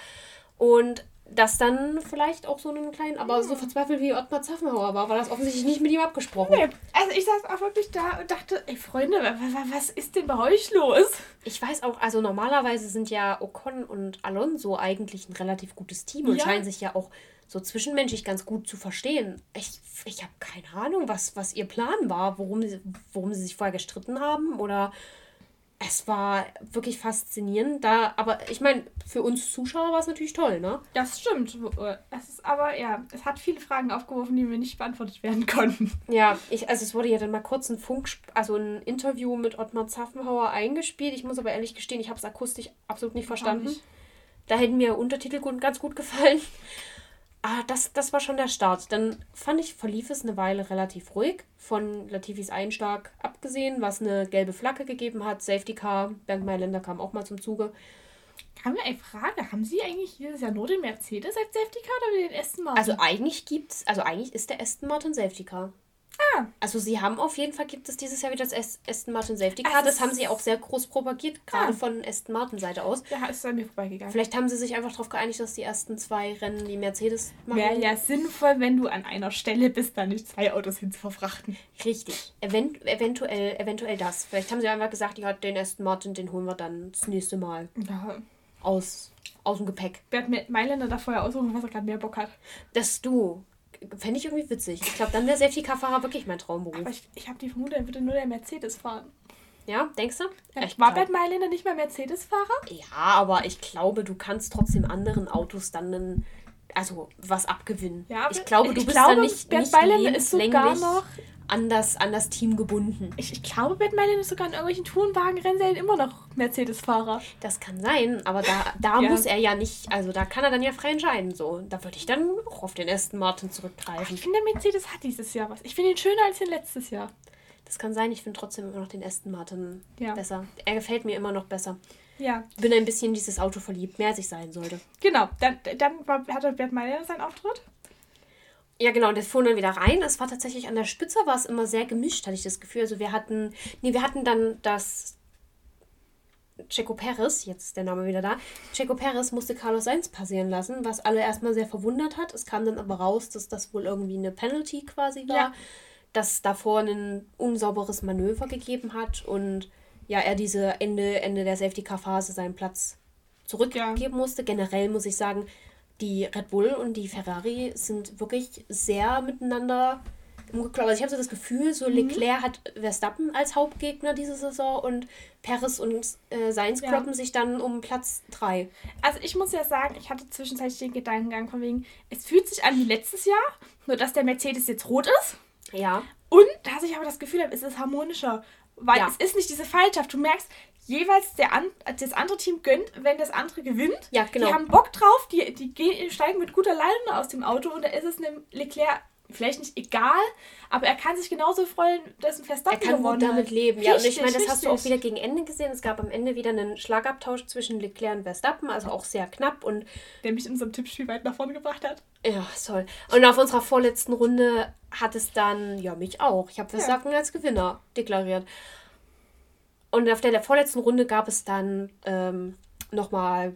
Und dass dann vielleicht auch so einen kleinen, aber so verzweifelt wie Ottmar Zaffenhauer war, war das offensichtlich nicht mit ihm abgesprochen. Nee, also ich saß auch wirklich da und dachte, ey Freunde, wa- wa- was ist denn bei euch los? Ich weiß auch, also normalerweise sind ja Ocon und Alonso eigentlich ein relativ gutes Team und Ja. scheinen sich ja auch so zwischenmenschlich ganz gut zu verstehen. Ich, ich habe keine Ahnung, was, was ihr Plan war, worum sie, worum sie sich vorher gestritten haben oder Es war wirklich faszinierend. Da, aber ich meine, für uns Zuschauer war es natürlich toll, ne? Das stimmt. Es ist aber, ja, es hat viele Fragen aufgeworfen, die mir nicht beantwortet werden konnten. Ja, ich, also es wurde ja dann mal kurz ein Funk, also ein Interview mit Ottmar Zaffenhauer eingespielt. Ich muss aber ehrlich gestehen, ich habe es akustisch absolut nicht verstanden. Nicht. Da hätten mir Untertitel ganz gut gefallen. Ah, das, das war schon der Start. Dann fand ich, verlief es eine Weile relativ ruhig. Von Latifis Einschlag abgesehen, was eine gelbe Flagge gegeben hat. Safety Car, Bernd Mailänder kam auch mal zum Zuge. Haben wir eine Frage? Haben Sie eigentlich dieses Jahr nur den Mercedes als Safety Car oder den Aston Martin? Also eigentlich gibt's, also eigentlich ist der Aston Martin Safety Car. Ah. Also sie haben auf jeden Fall, gibt es dieses Jahr wieder das Aston Martin Safety Car. Das haben sie auch sehr groß propagiert, gerade ah. von Aston Martin Seite aus. Ja, ist an mir vorbeigegangen. Vielleicht haben sie sich einfach darauf geeinigt, dass die ersten zwei Rennen die Mercedes machen. Wäre ja sinnvoll, wenn du an einer Stelle bist, da nicht zwei Autos hin zu verfrachten. Richtig. Event eventuell, eventuell das. Vielleicht haben sie einfach gesagt, ja, den Aston Martin, den holen wir dann das nächste Mal. Ja. Aus, aus dem Gepäck. Wer hat Mailänder da vorher aussuchen, was er gerade mehr Bock hat? Dass du Fände ich irgendwie witzig. Ich glaube, dann wäre Safety-Car-Fahrer wirklich mein Traumberuf. Aber ich, ich habe die Vermutung, er würde nur der Mercedes fahren. Ja, denkst du? Ja, war Bert Mailänder nicht mehr Mercedes-Fahrer? Ja, aber ich glaube, du kannst trotzdem anderen Autos dann einen, also was abgewinnen. Ja, ich glaube, du ich bist glaube, dann nicht, Bert nicht Mailänder ist sogar noch an das, an das Team gebunden. Ich, ich glaube, Bert Mailänder ist sogar in irgendwelchen Tourenwagen-Rennserien immer noch Mercedes-Fahrer. Das kann sein, aber da, da ja. muss er ja nicht, also da kann er dann ja frei entscheiden. So. Da würde ich dann auch auf den Aston Martin zurückgreifen. ich finde, der Mercedes hat dieses Jahr was. Ich finde ihn schöner als den letztes Jahr. Das kann sein, ich finde trotzdem immer noch den Aston Martin ja. besser. Er gefällt mir immer noch besser. Ja. Bin ein bisschen in dieses Auto verliebt, mehr als ich sein sollte. Genau, dann, dann hatte Bert Mailänder seinen Auftritt. Ja, genau, und das fuhren dann wieder rein. Es war tatsächlich an der Spitze, war es immer sehr gemischt, hatte ich das Gefühl. Also wir hatten, nee, wir hatten dann das Checo Perez, jetzt ist der Name wieder da. Checo Perez musste Carlos Sainz passieren lassen, was alle erstmal sehr verwundert hat. Es kam dann aber raus, dass das wohl irgendwie eine Penalty quasi war, ja. dass davor ein unsauberes Manöver gegeben hat und ja, er diese Ende, Ende der Safety-Car-Phase seinen Platz zurückgeben ja. musste. Generell muss ich sagen, die Red Bull und die Ferrari sind wirklich sehr miteinander umgeklappt. Also ich habe so das Gefühl, so mhm. Leclerc hat Verstappen als Hauptgegner diese Saison und Perez und äh, Sainz ja. kloppen sich dann um Platz 3. Also ich muss ja sagen, ich hatte zwischenzeitlich den Gedankengang von wegen, es fühlt sich an wie letztes Jahr, nur dass der Mercedes jetzt rot ist. Ja. Und dass ich aber das Gefühl habe, es ist harmonischer. Weil ja. es ist nicht diese Feindschaft. Du merkst, jeweils der an, das andere Team gönnt, wenn das andere gewinnt. Ja, genau. Die haben Bock drauf, die, die gehen, steigen mit guter Laune aus dem Auto und da ist es einem Leclerc vielleicht nicht egal, aber er kann sich genauso freuen, dass ein Verstappen Er kann gut damit leben, richtig, ja. Und ich meine, das richtig. hast du auch wieder gegen Ende gesehen. Es gab am Ende wieder einen Schlagabtausch zwischen Leclerc und Verstappen, also auch sehr knapp und... Der mich in unserem Tippspiel weit nach vorne gebracht hat. Ja, toll. Und auf unserer vorletzten Runde hat es dann, ja, mich auch. Ich habe Verstappen ja. als Gewinner deklariert. Und auf der vorletzten Runde gab es dann ähm, nochmal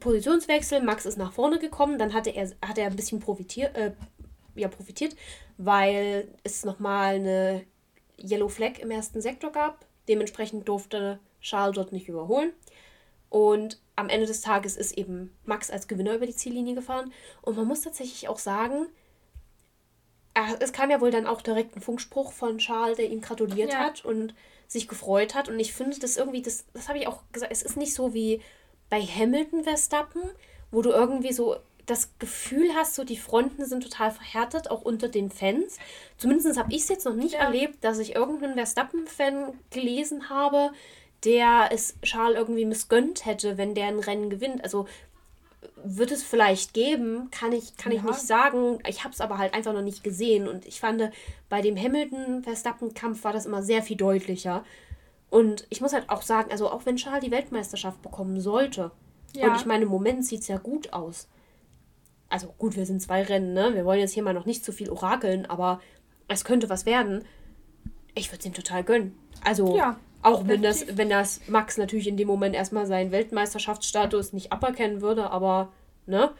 Positionswechsel. Max ist nach vorne gekommen. Dann hatte er, hat er ein bisschen profitiert, äh, ja, profitiert, weil es nochmal eine Yellow Flag im ersten Sektor gab. Dementsprechend durfte Charles dort nicht überholen. Und am Ende des Tages ist eben Max als Gewinner über die Ziellinie gefahren. Und man muss tatsächlich auch sagen, es kam ja wohl dann auch direkt ein Funkspruch von Charles, der ihm gratuliert ja. hat. Und sich gefreut hat. Und ich finde das irgendwie, das, das habe ich auch gesagt, es ist nicht so wie bei Hamilton Verstappen, wo du irgendwie so das Gefühl hast, so die Fronten sind total verhärtet, auch unter den Fans. Zumindest habe ich es jetzt noch nicht ja. erlebt, dass ich irgendeinen Verstappen-Fan gelesen habe, der es Charles irgendwie missgönnt hätte, wenn der ein Rennen gewinnt. Also wird es vielleicht geben, kann ich, kann ja. ich nicht sagen. Ich habe es aber halt einfach noch nicht gesehen. Und ich fand, bei dem Hamilton-Verstappen-Kampf war das immer sehr viel deutlicher. Und ich muss halt auch sagen, also auch wenn Charles die Weltmeisterschaft bekommen sollte, ja. und ich meine, im Moment sieht es ja gut aus. Also gut, wir sind zwei Rennen, ne? Wir wollen jetzt hier mal noch nicht zu viel orakeln, aber es könnte was werden. Ich würde es ihm total gönnen. Also, ja. Auch wenn das, wenn das Max natürlich in dem Moment erstmal seinen Weltmeisterschaftsstatus nicht aberkennen würde, aber ne,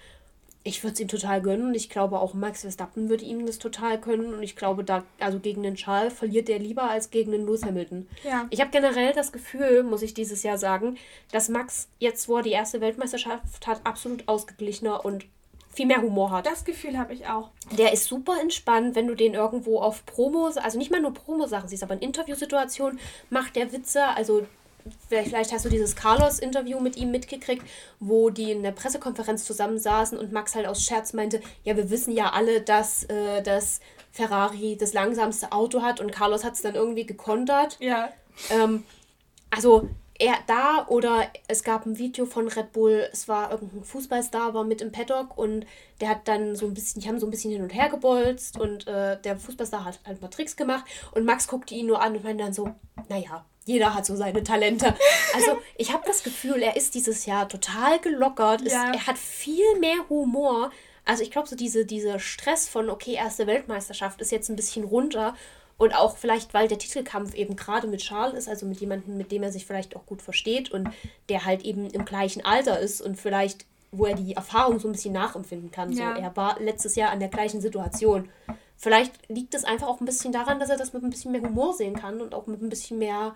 ich würde es ihm total gönnen und ich glaube auch Max Verstappen würde ihm das total können und ich glaube da also gegen den Charles verliert er lieber als gegen den Lewis Hamilton. Ja. Ich habe generell das Gefühl, muss ich dieses Jahr sagen, dass Max jetzt wo er die erste Weltmeisterschaft hat absolut ausgeglichener und viel mehr Humor hat. Das Gefühl habe ich auch. Der ist super entspannt, wenn du den irgendwo auf Promos, also nicht mal nur Promosachen siehst, aber in Interviewsituationen macht der Witze, also vielleicht hast du dieses Carlos-Interview mit ihm mitgekriegt, wo die in der Pressekonferenz zusammensaßen und Max halt aus Scherz meinte, ja, wir wissen ja alle, dass äh, das Ferrari das langsamste Auto hat und Carlos hat es dann irgendwie gekontert. Ja. Ähm, also er da oder es gab ein Video von Red Bull, es war irgendein Fußballstar, war mit im Paddock und der hat dann so ein bisschen, die haben so ein bisschen hin und her gebolzt und äh, der Fußballstar hat halt ein paar Tricks gemacht und Max guckte ihn nur an und meinte dann so, naja, jeder hat so seine Talente. Also ich habe das Gefühl, er ist dieses Jahr total gelockert, ja. ist, er hat viel mehr Humor. Also ich glaube so diese, dieser Stress von, okay, erste Weltmeisterschaft ist jetzt ein bisschen runter und auch vielleicht, weil der Titelkampf eben gerade mit Charles ist, also mit jemandem, mit dem er sich vielleicht auch gut versteht und der halt eben im gleichen Alter ist und vielleicht, wo er die Erfahrung so ein bisschen nachempfinden kann. Ja. So, er war letztes Jahr an der gleichen Situation. Vielleicht liegt es einfach auch ein bisschen daran, dass er das mit ein bisschen mehr Humor sehen kann und auch mit ein bisschen mehr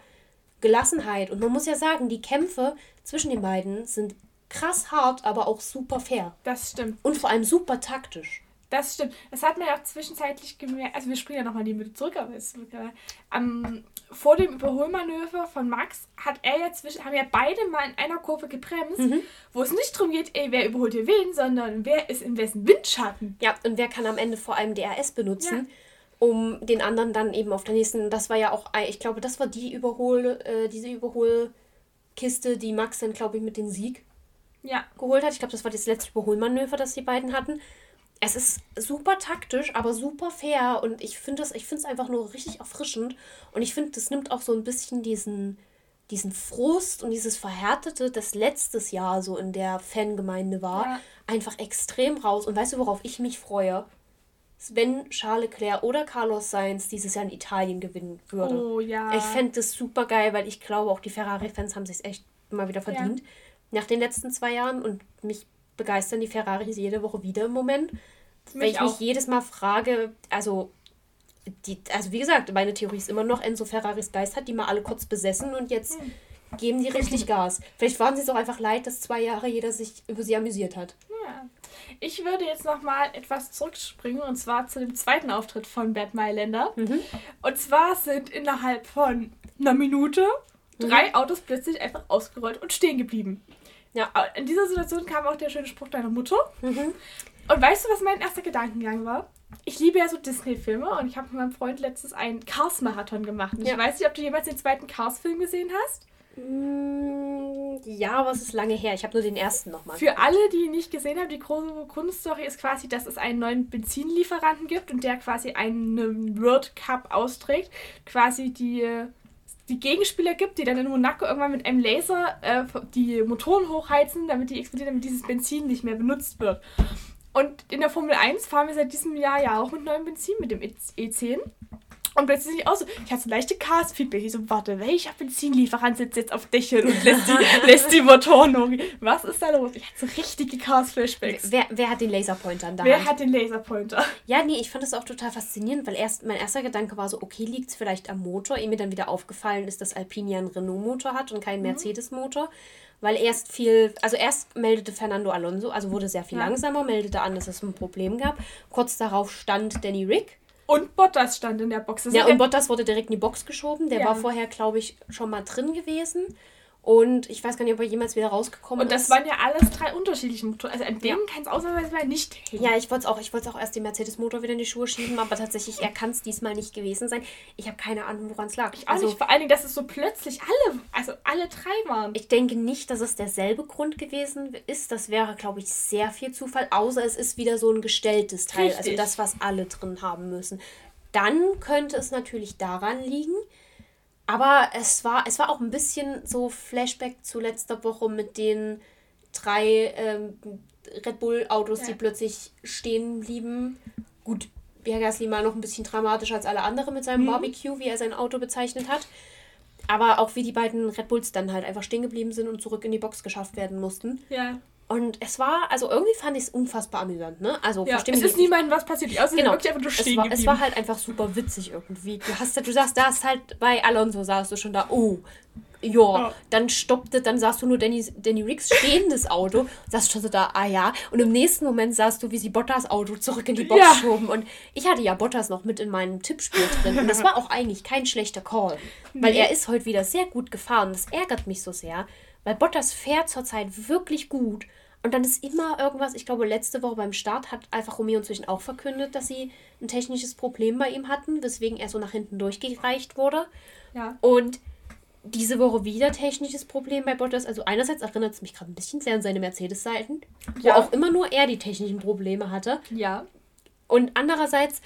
Gelassenheit. Und man muss ja sagen, die Kämpfe zwischen den beiden sind krass hart, aber auch super fair. Das stimmt. Und vor allem super taktisch. Das stimmt. Das hat man ja auch zwischenzeitlich gemerkt. Also wir springen ja nochmal die Mitte zurück, aber es ist ähm, vor dem Überholmanöver von Max hat er ja zwischen, haben ja beide mal in einer Kurve gebremst, mhm. wo es nicht darum geht, ey, wer überholt hier wen, sondern wer ist in wessen Windschatten. Ja, und wer kann am Ende vor allem DRS benutzen. Ja um den anderen dann eben auf der nächsten, das war ja auch, ich glaube, das war die Überhol, äh, diese Überholkiste, die Max dann, glaube ich, mit dem Sieg ja. geholt hat. Ich glaube, das war das letzte Überholmanöver, das die beiden hatten es ist super taktisch, aber super fair und ich finde es ich einfach nur richtig erfrischend und ich finde, das nimmt auch so ein bisschen diesen, diesen Frust und dieses Verhärtete, das letztes Jahr so in der Fangemeinde war, ja. einfach extrem raus. Und weißt du, worauf ich mich freue? Wenn Charles Leclerc oder Carlos Sainz dieses Jahr in Italien gewinnen würde. Oh ja. Ich fände das super geil, weil ich glaube, auch die Ferrari-Fans haben sich echt mal wieder verdient. Ja. Nach den letzten zwei Jahren und mich begeistern die Ferraris jede Woche wieder im Moment. Mich Weil ich auch. mich jedes Mal frage, also, die, also wie gesagt, meine Theorie ist immer noch, Enzo Ferraris Geist hat die mal alle kurz besessen und jetzt hm. geben die richtig Gas. Vielleicht waren sie es auch einfach leid, dass zwei Jahre jeder sich über sie amüsiert hat. Ja. Ich würde jetzt noch mal etwas zurückspringen und zwar zu dem zweiten Auftritt von Bad Mailänder. Mhm. Und zwar sind innerhalb von einer Minute mhm. drei Autos plötzlich einfach ausgerollt und stehen geblieben. Ja, in dieser Situation kam auch der schöne Spruch deiner Mutter. Mhm. Und weißt du, was mein erster Gedankengang war? Ich liebe ja so Disney-Filme und ich habe mit meinem Freund letztens einen Cars-Marathon gemacht. Ja. Ich weiß nicht, ob du jemals den zweiten Cars-Film gesehen hast. Mm, ja, aber es ist lange her. Ich habe nur den ersten nochmal. Für alle, die ihn nicht gesehen haben, die große Grundstory ist quasi, dass es einen neuen Benzinlieferanten gibt und der quasi einen World Cup austrägt. Quasi die die Gegenspieler gibt, die dann in Monaco irgendwann mit einem Laser äh, die Motoren hochheizen, damit die explodieren, damit dieses Benzin nicht mehr benutzt wird. Und in der Formel 1 fahren wir seit diesem Jahr ja auch mit neuem Benzin, mit dem E10. Und plötzlich auch so, ich hatte so leichte Cars-Feedback. Ich so, warte, welcher Benzinlieferant sitzt jetzt auf Dächern und lässt die, lässt die Motoren hoch? Was ist da los? Ich hatte so richtige Cars-Flashbacks. Wer, wer hat den Laserpointer an der Wer Hand? hat den Laserpointer? Ja, nee, ich fand das auch total faszinierend, weil erst mein erster Gedanke war so, okay, liegt es vielleicht am Motor? Ehe mir dann wieder aufgefallen ist, dass Alpine einen Renault-Motor hat und keinen mhm. Mercedes-Motor. Weil erst viel, also erst meldete Fernando Alonso, also wurde sehr viel ja. langsamer, meldete an, dass es ein Problem gab. Kurz darauf stand Danny Rick und Bottas stand in der Box. Das ja, und Bottas wurde direkt in die Box geschoben. Der ja. war vorher, glaube ich, schon mal drin gewesen. Und ich weiß gar nicht, ob er jemals wieder rausgekommen ist. Und das ist. waren ja alles drei unterschiedliche Motoren. Also an denen ja. kann es ausnahmsweise nicht hängen. Ja, ich wollte es auch, auch erst den Mercedes-Motor wieder in die Schuhe schieben, aber tatsächlich, er kann es diesmal nicht gewesen sein. Ich habe keine Ahnung, woran es lag. Ich also, nicht. Vor allen Dingen, dass es so plötzlich alle, also alle drei waren. Ich denke nicht, dass es derselbe Grund gewesen ist. Das wäre, glaube ich, sehr viel Zufall. Außer es ist wieder so ein gestelltes Teil. Also Richtig. Also das, was alle drin haben müssen. Dann könnte es natürlich daran liegen, aber es war, es war auch ein bisschen so Flashback zu letzter Woche mit den drei ähm, Red Bull-Autos, ja. die plötzlich stehen blieben. Gut, Pierre Gasly mal noch ein bisschen dramatischer als alle anderen mit seinem mhm. Barbecue, wie er sein Auto bezeichnet hat. Aber auch wie die beiden Red Bulls dann halt einfach stehen geblieben sind und zurück in die Box geschafft werden mussten. Ja. Und es war, also irgendwie fand ich es unfassbar amüsant, ne? Also ja, es ist niemandem was passiert, außer genau. wirklich einfach nur stehen es war, es war halt einfach super witzig irgendwie. Du hast, du sagst, da ist halt bei Alonso saßt du schon da, oh, Ja, dann stoppte, dann sahst du nur Danny, Danny Riggs stehendes Auto, saßt schon so da, ah ja. Und im nächsten Moment sahst du, wie sie Bottas Auto zurück in die Box Ja. schoben. Und ich hatte ja Bottas noch mit in meinem Tippspiel drin. Und das war auch eigentlich kein schlechter Call. Weil Nee. er ist heute wieder sehr gut gefahren. Das ärgert mich so sehr. Weil Bottas fährt zurzeit wirklich gut. Und dann ist immer irgendwas, ich glaube, letzte Woche beim Start hat Alfa Romeo inzwischen auch verkündet, dass sie ein technisches Problem bei ihm hatten, weswegen er so nach hinten durchgereicht wurde. Ja. Und diese Woche wieder technisches Problem bei Bottas. Also einerseits erinnert es mich gerade ein bisschen sehr an seine Mercedes-Seiten, wo Ja. auch immer nur er die technischen Probleme hatte. Ja. Und andererseits,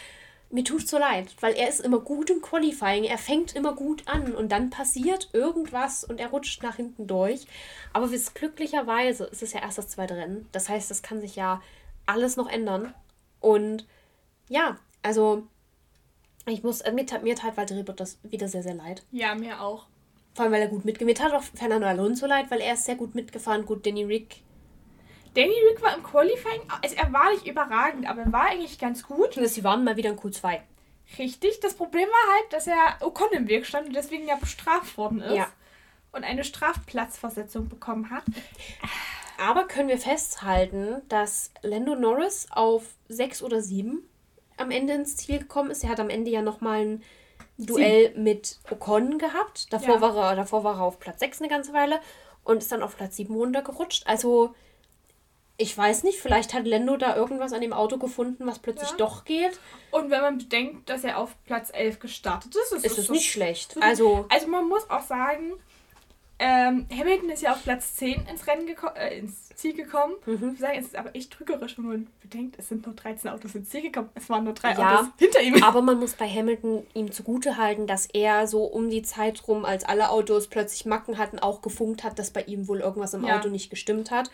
mir tut so leid, weil er ist immer gut im Qualifying, er fängt immer gut an und dann passiert irgendwas und er rutscht nach hinten durch. Aber bis glücklicherweise ist es ja erst das zweite Rennen. Das heißt, das kann sich ja alles noch ändern. Und ja, also ich muss, äh, mir, tat- mir tat Valtteri Bottas wieder sehr, sehr leid. Ja, mir auch. Vor allem, weil er gut mitgefahren Mir tat auch Fernando Alonso leid, weil er ist sehr gut mitgefahren. Gut, Danny Rick. Danny Rick war im Qualifying, also er war nicht überragend, aber er war eigentlich ganz gut. Sie waren mal wieder in Q2. Richtig. Das Problem war halt, dass er Ocon im Weg stand und deswegen ja bestraft worden ist. Ja. Und eine Strafplatzversetzung bekommen hat. Aber können wir festhalten, dass Lando Norris auf 6 oder 7 am Ende ins Ziel gekommen ist. Er hat am Ende ja nochmal ein Duell mit Ocon gehabt. Davor, Ja. war er, davor war er auf Platz 6 eine ganze Weile und ist dann auf Platz 7 runtergerutscht. Also, ich weiß nicht, vielleicht hat Lando da irgendwas an dem Auto gefunden, was plötzlich Ja. doch geht. Und wenn man bedenkt, dass er auf Platz 11 gestartet ist, ist, Ist es nicht schlecht. so- Also, Also man muss auch sagen, ähm, Hamilton ist ja auf Platz 10 ins Rennen äh, ins Ziel gekommen. Mhm. Ich sagen, es ist aber echt trügerisch, wenn man bedenkt, es sind nur 13 Autos ins Ziel gekommen. Es waren nur drei Ja. Autos hinter ihm. Aber man muss bei Hamilton ihm zugute halten, dass er so um die Zeit rum, als alle Autos plötzlich Macken hatten, auch gefunkt hat, dass bei ihm wohl irgendwas im Ja. Auto nicht gestimmt hat.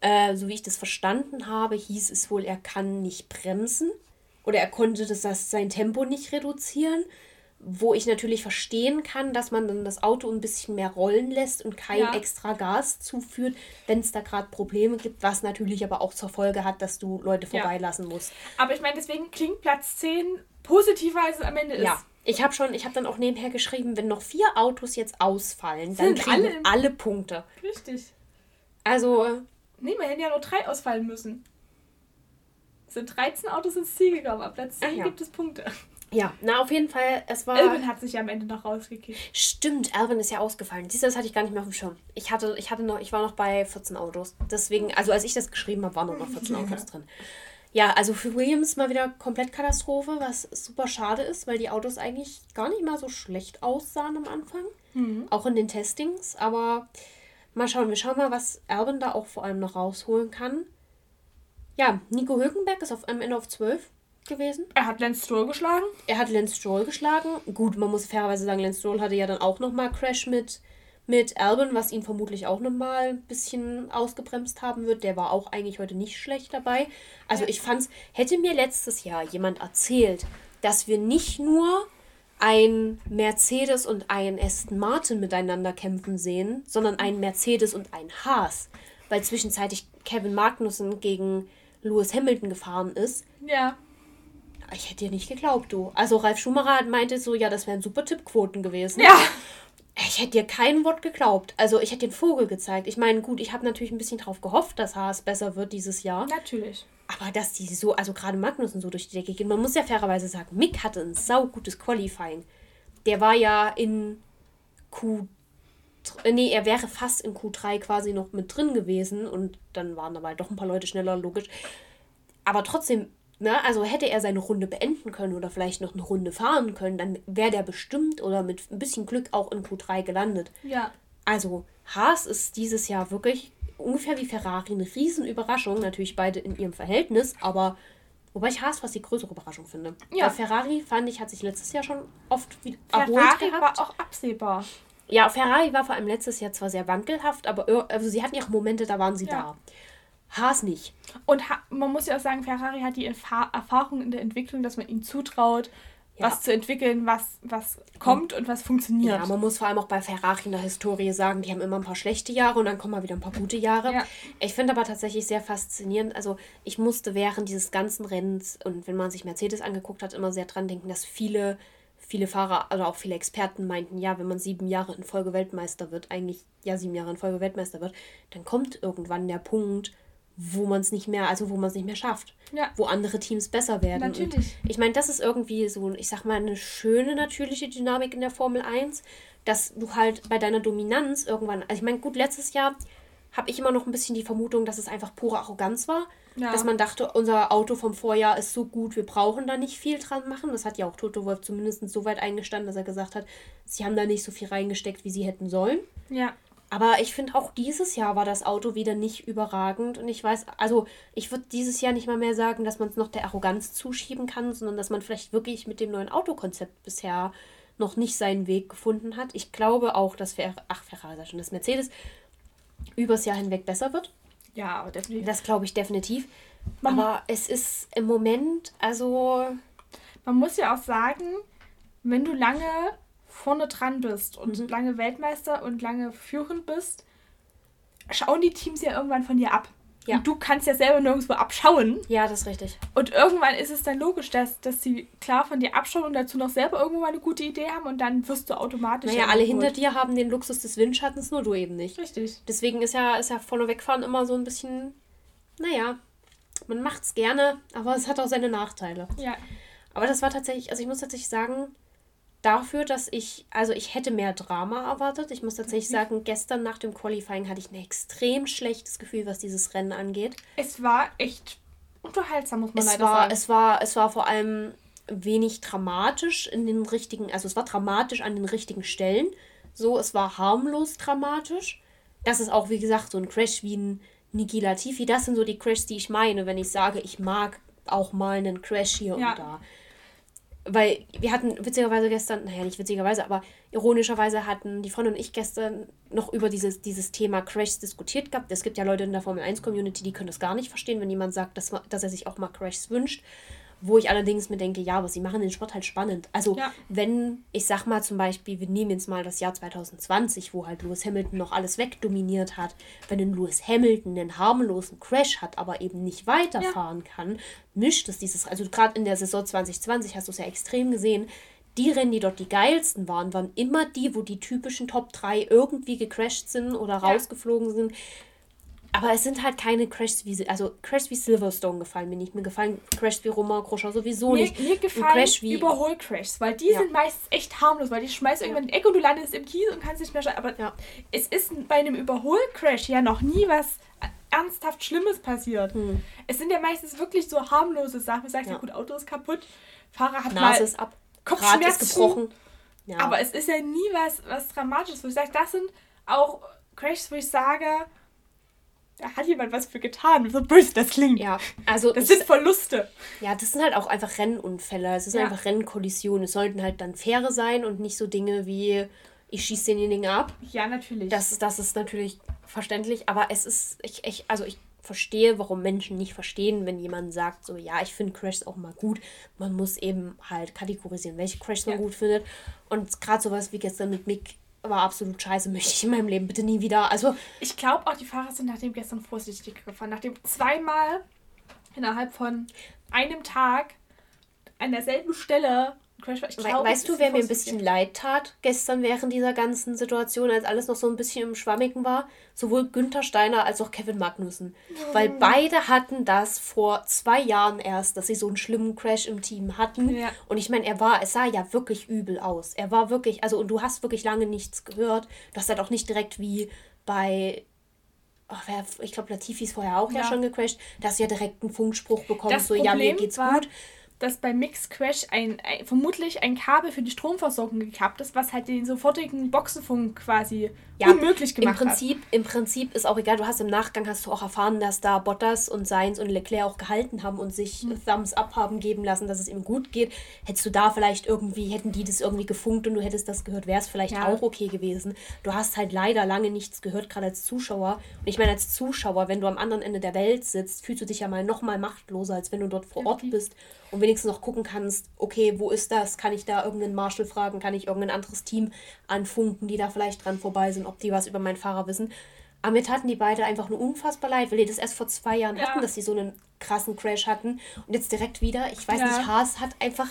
Äh, so wie ich das verstanden habe, hieß es wohl, er kann nicht bremsen oder er konnte das, das sein Tempo nicht reduzieren. Wo ich natürlich verstehen kann, dass man dann das Auto ein bisschen mehr rollen lässt und kein Ja. extra Gas zuführt, wenn es da gerade Probleme gibt, was natürlich aber auch zur Folge hat, dass du Leute Ja. vorbeilassen musst. Aber ich meine, deswegen klingt Platz 10 positiver, als es am Ende ist. Ja, ich habe schon, ich habe dann auch nebenher geschrieben, wenn noch vier Autos jetzt ausfallen, dann Sind kriegen alle alle, Punkte. Richtig. Also, Nee, wir hätten ja nur drei ausfallen müssen. Es sind 13 Autos ins Ziel gekommen. Ab Platz 10 Ach ja. gibt es Punkte. ja, na auf jeden Fall, es war. Elvin hat sich ja am Ende noch rausgekickt. Stimmt, Alvin ist ja ausgefallen. Siehst du, das hatte ich gar nicht mehr auf dem Schirm. Ich hatte, ich hatte noch, ich war noch bei 14 Autos. Deswegen, also als ich das geschrieben habe, waren noch 14 Autos drin. Ja, also für Williams mal wieder komplett Katastrophe, was super schade ist, weil die Autos eigentlich gar nicht mal so schlecht aussahen am Anfang. Auch in den Testings. Aber mal schauen, wir schauen mal, was Albin da auch vor allem noch rausholen kann. Ja, Nico Hülkenberg ist auf, am Ende auf 12 gewesen. Er hat Lance Stroll geschlagen. Er hat Lance Stroll geschlagen. Gut, man muss fairerweise sagen, Lance Stroll hatte ja dann auch nochmal Crash mit, mit Albon, was ihn vermutlich auch nochmal ein bisschen ausgebremst haben wird. Der war auch eigentlich heute nicht schlecht dabei. Also ich fand's, hätte mir letztes Jahr jemand erzählt, dass wir nicht nur ein Mercedes und ein Aston Martin miteinander kämpfen sehen, sondern ein Mercedes und ein Haas. Weil zwischenzeitlich Kevin Magnussen gegen Lewis Hamilton gefahren ist, Ja. ich hätte dir nicht geglaubt, du. Also Ralf Schumacher meinte so, ja, das wären super Tippquoten gewesen. Ja. Ich hätte dir kein Wort geglaubt. Also ich hätte den Vogel gezeigt. Ich meine, gut, ich habe natürlich ein bisschen drauf gehofft, dass Haas besser wird dieses Jahr. Natürlich. Aber dass die so, also gerade Magnussen so durch die Decke gehen. Man muss ja fairerweise sagen, Mick hatte ein saugutes Qualifying. Der war ja in Q... äh, Nee, er wäre fast in Q3 quasi noch mit drin gewesen und dann waren dabei doch ein paar Leute schneller, logisch. Aber trotzdem, ne, also hätte er seine Runde beenden können oder vielleicht noch eine Runde fahren können, dann wäre der bestimmt oder mit ein bisschen Glück auch in Q3 gelandet. Ja. Also, Haas ist dieses Jahr wirklich ungefähr wie Ferrari eine Riesenüberraschung. Natürlich beide in ihrem Verhältnis, aber wobei ich Haas fast die größere Überraschung finde. Ja. Weil Ferrari, fand ich, hat sich letztes Jahr schon oft wieder erholt Ferrari gehabt. war auch absehbar. Ja, Ferrari war vor allem letztes Jahr zwar sehr wankelhaft, aber also sie hatten ihre Momente, da waren sie Ja. da. Haas nicht. Und ha man muss ja auch sagen, Ferrari hat die Erfa Erfahrung in der Entwicklung, dass man ihnen zutraut, Ja. was zu entwickeln, was, was kommt und was funktioniert. Ja, man muss vor allem auch bei Ferrari in der Historie sagen, die haben immer ein paar schlechte Jahre und dann kommen mal wieder ein paar gute Jahre. Ja. Ich finde aber tatsächlich sehr faszinierend. Also ich musste während dieses ganzen Rennens und wenn man sich Mercedes angeguckt hat, immer sehr dran denken, dass viele viele Fahrer, also auch viele Experten meinten, ja, wenn man sieben Jahre in Folge Weltmeister wird, eigentlich ja sieben Jahre in Folge Weltmeister wird, dann kommt irgendwann der Punkt, wo man es nicht mehr, also wo man es nicht mehr schafft. Ja. Wo andere Teams besser werden. Natürlich. Und ich meine, das ist irgendwie so, ich sag mal, eine schöne natürliche Dynamik in der Formel 1, dass du halt bei deiner Dominanz irgendwann, also ich meine, gut, letztes Jahr habe ich immer noch ein bisschen die Vermutung, dass es einfach pure Arroganz war. Ja. Dass man dachte, unser Auto vom Vorjahr ist so gut, wir brauchen da nicht viel dran machen. Das hat ja auch Toto Wolf zumindest so weit eingestanden, dass er gesagt hat, sie haben da nicht so viel reingesteckt, wie sie hätten sollen. Ja. Aber ich finde auch dieses Jahr war das Auto wieder nicht überragend. Und ich weiß, also ich würde dieses Jahr nicht mal mehr sagen, dass man es noch der Arroganz zuschieben kann, sondern dass man vielleicht wirklich mit dem neuen Autokonzept bisher noch nicht seinen Weg gefunden hat. Ich glaube auch, dass Fer ach, Ferrari schon, dass Mercedes übers Jahr hinweg besser wird. Ja, aber definitiv. Das glaube ich definitiv. Man aber es ist im Moment, also. Man muss ja auch sagen, wenn du lange vorne dran bist und mhm. lange Weltmeister und lange führend bist, schauen die Teams ja irgendwann von dir ab. Ja. Und du kannst ja selber nirgendwo abschauen. Ja, das ist richtig. Und irgendwann ist es dann logisch, dass, dass sie klar von dir abschauen und dazu noch selber irgendwann eine gute Idee haben und dann wirst du automatisch. Naja, alle hinter dir haben den Luxus des Windschattens, nur du eben nicht. Richtig. Deswegen ist ja, ist ja vorne wegfahren immer so ein bisschen, naja, man macht's gerne, aber es hat auch seine Nachteile. Ja. Aber das war tatsächlich, also ich muss tatsächlich sagen, dafür, dass ich, also ich hätte mehr Drama erwartet. Ich muss tatsächlich mhm. sagen, gestern nach dem Qualifying hatte ich ein extrem schlechtes Gefühl, was dieses Rennen angeht. Es war echt unterhaltsam, muss man es leider war, sagen. Es war, es war vor allem wenig dramatisch in den richtigen, also es war dramatisch an den richtigen Stellen. So, es war harmlos dramatisch. Das ist auch, wie gesagt, so ein Crash wie ein Niki Latifi. Das sind so die Crashs, die ich meine, wenn ich sage, ich mag auch mal einen Crash hier ja. und da weil wir hatten witzigerweise gestern, naja, nicht witzigerweise, aber ironischerweise hatten die Freundin und ich gestern noch über dieses, dieses Thema Crashs diskutiert gehabt. Es gibt ja Leute in der Formel 1 Community, die können das gar nicht verstehen, wenn jemand sagt, dass, dass er sich auch mal Crashs wünscht. Wo ich allerdings mir denke, ja, aber sie machen den Sport halt spannend. Also, ja. wenn, ich sag mal zum Beispiel, wir nehmen jetzt mal das Jahr 2020, wo halt Lewis Hamilton noch alles wegdominiert hat, wenn ein Lewis Hamilton einen harmlosen Crash hat, aber eben nicht weiterfahren ja. kann, mischt es dieses, also gerade in der Saison 2020 hast du es ja extrem gesehen, die Rennen, die dort die geilsten waren, waren immer die, wo die typischen Top 3 irgendwie gecrashed sind oder ja. rausgeflogen sind. Aber es sind halt keine Crashs wie, also Crashs wie Silverstone gefallen mir nicht. Mir gefallen Crashs wie Romain Grosjean sowieso mir, nicht. Mir gefallen Crash wie Überholcrashs, weil die ja. sind meistens echt harmlos, weil die schmeißen ja. irgendwann in die Ecke und du landest im Kies und kannst nicht mehr schreiben. Aber ja. es ist bei einem Überholcrash ja noch nie was ernsthaft Schlimmes passiert. Hm. Es sind ja meistens wirklich so harmlose Sachen. Du sagst ja, gut, Auto ist kaputt, Fahrer hat Nase mal ist ab, Kopfschmerzen. ist gebrochen. Ja. Aber es ist ja nie was, was Dramatisches, wo ich sage, das sind auch Crashs, wo ich sage, da hat jemand was für getan, so böse das klingt. Ja, also das sind Verluste. Ja, das sind halt auch einfach Rennunfälle. Es sind ja. einfach Rennkollisionen. Es sollten halt dann faire sein und nicht so Dinge wie ich schieße denjenigen ab. Ja, natürlich. Das, das ist natürlich verständlich, aber es ist, ich, ich, also ich verstehe, warum Menschen nicht verstehen, wenn jemand sagt, so, ja, ich finde Crashs auch mal gut. Man muss eben halt kategorisieren, welche Crashs man gut findet. Und gerade sowas wie gestern mit Mick war absolut scheiße, möchte ich in meinem Leben bitte nie wieder. Also ich glaube auch, die Fahrer sind nach dem gestern vorsichtig gefahren. Nachdem zweimal innerhalb von einem Tag an derselben Stelle Crash war. Ich glaub, weißt du, wer mir ein bisschen leid tat gestern während dieser ganzen Situation, als alles noch so ein bisschen im Schwammigen war? Sowohl Günther Steiner als auch Kevin Magnussen. Oh. Weil beide hatten das vor zwei Jahren erst, dass sie so einen schlimmen Crash im Team hatten. Ja. Und ich meine, er war, es sah ja wirklich übel aus. Er war wirklich, also und du hast wirklich lange nichts gehört. Du hast halt auch nicht direkt wie bei Ach, ich glaube, Latifi ist vorher auch ja. ja schon gecrashed, da hast du ja direkt einen Funkspruch bekommen, das so, Problem ja, mir geht's war, gut dass beim Mix Crash ein, ein, vermutlich ein Kabel für die Stromversorgung gekappt ist, was halt den sofortigen Boxenfunk quasi ja, unmöglich gemacht im Prinzip, hat. Im Prinzip ist auch egal, du hast im Nachgang hast du auch erfahren, dass da Bottas und Sainz und Leclerc auch gehalten haben und sich mhm. Thumbs up haben geben lassen, dass es ihm gut geht. Hättest du da vielleicht irgendwie, hätten die das irgendwie gefunkt und du hättest das gehört, wäre es vielleicht ja. auch okay gewesen. Du hast halt leider lange nichts gehört, gerade als Zuschauer. Und ich meine, als Zuschauer, wenn du am anderen Ende der Welt sitzt, fühlst du dich ja mal noch mal machtloser, als wenn du dort vor Ort bist und wenigstens noch gucken kannst, okay, wo ist das? Kann ich da irgendeinen Marshall fragen? Kann ich irgendein anderes Team anfunken, die da vielleicht dran vorbei sind, ob die was über meinen Fahrer wissen? Aber mir taten die beide einfach nur unfassbar leid, weil die das erst vor zwei Jahren ja. hatten, dass sie so einen krassen Crash hatten. Und jetzt direkt wieder, ich weiß ja. nicht, Haas hat einfach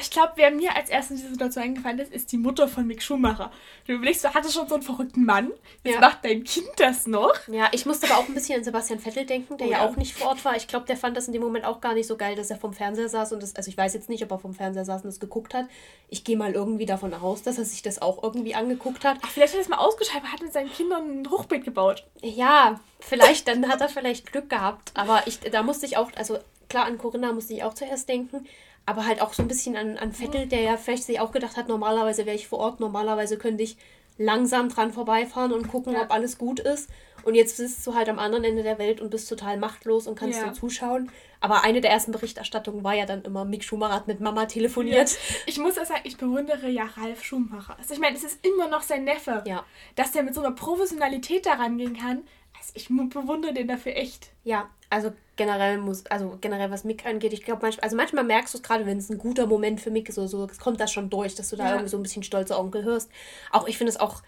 ich glaube, wer mir als erstes in diese Situation eingefallen ist, ist die Mutter von Mick Schumacher. Du überlegst, du hattest schon so einen verrückten Mann. Jetzt Ja. macht dein Kind das noch. Ja, ich musste aber auch ein bisschen an Sebastian Vettel denken, der Oh ja. ja. auch nicht vor Ort war. Ich glaube, der fand das in dem Moment auch gar nicht so geil, dass er vom Fernseher saß und das, also ich weiß jetzt nicht, ob er vom Fernseher saß und das geguckt hat. Ich gehe mal irgendwie davon aus, dass er sich das auch irgendwie angeguckt hat. Ach, vielleicht hat er es mal ausgeschaltet, hat mit seinen Kindern ein Hochbeet gebaut. Ja, vielleicht, dann hat er vielleicht Glück gehabt. Aber ich, da musste ich auch, also klar, an Corinna musste ich auch zuerst denken, aber halt auch so ein bisschen an, an Vettel, der ja vielleicht sich auch gedacht hat, normalerweise wäre ich vor Ort, normalerweise könnte ich langsam dran vorbeifahren und gucken, Ja. ob alles gut ist. Und jetzt bist du halt am anderen Ende der Welt und bist total machtlos und kannst Ja. nur zuschauen. Aber eine der ersten Berichterstattungen war ja dann immer, Mick Schumacher hat mit Mama telefoniert. Ich muss ja sagen, ich bewundere ja Ralf Schumacher. Also ich meine, es ist immer noch sein Neffe. Ja. Dass der mit so einer Professionalität da rangehen kann. Also ich bewundere den dafür echt. Ja, also generell muss, also generell was Mick angeht, ich glaube manchmal, also manchmal merkst du es gerade, wenn es ein guter Moment für Mick ist, so, so es kommt das schon durch, dass du da Ja. irgendwie so ein bisschen stolzer Onkel hörst. Auch ich finde es auch,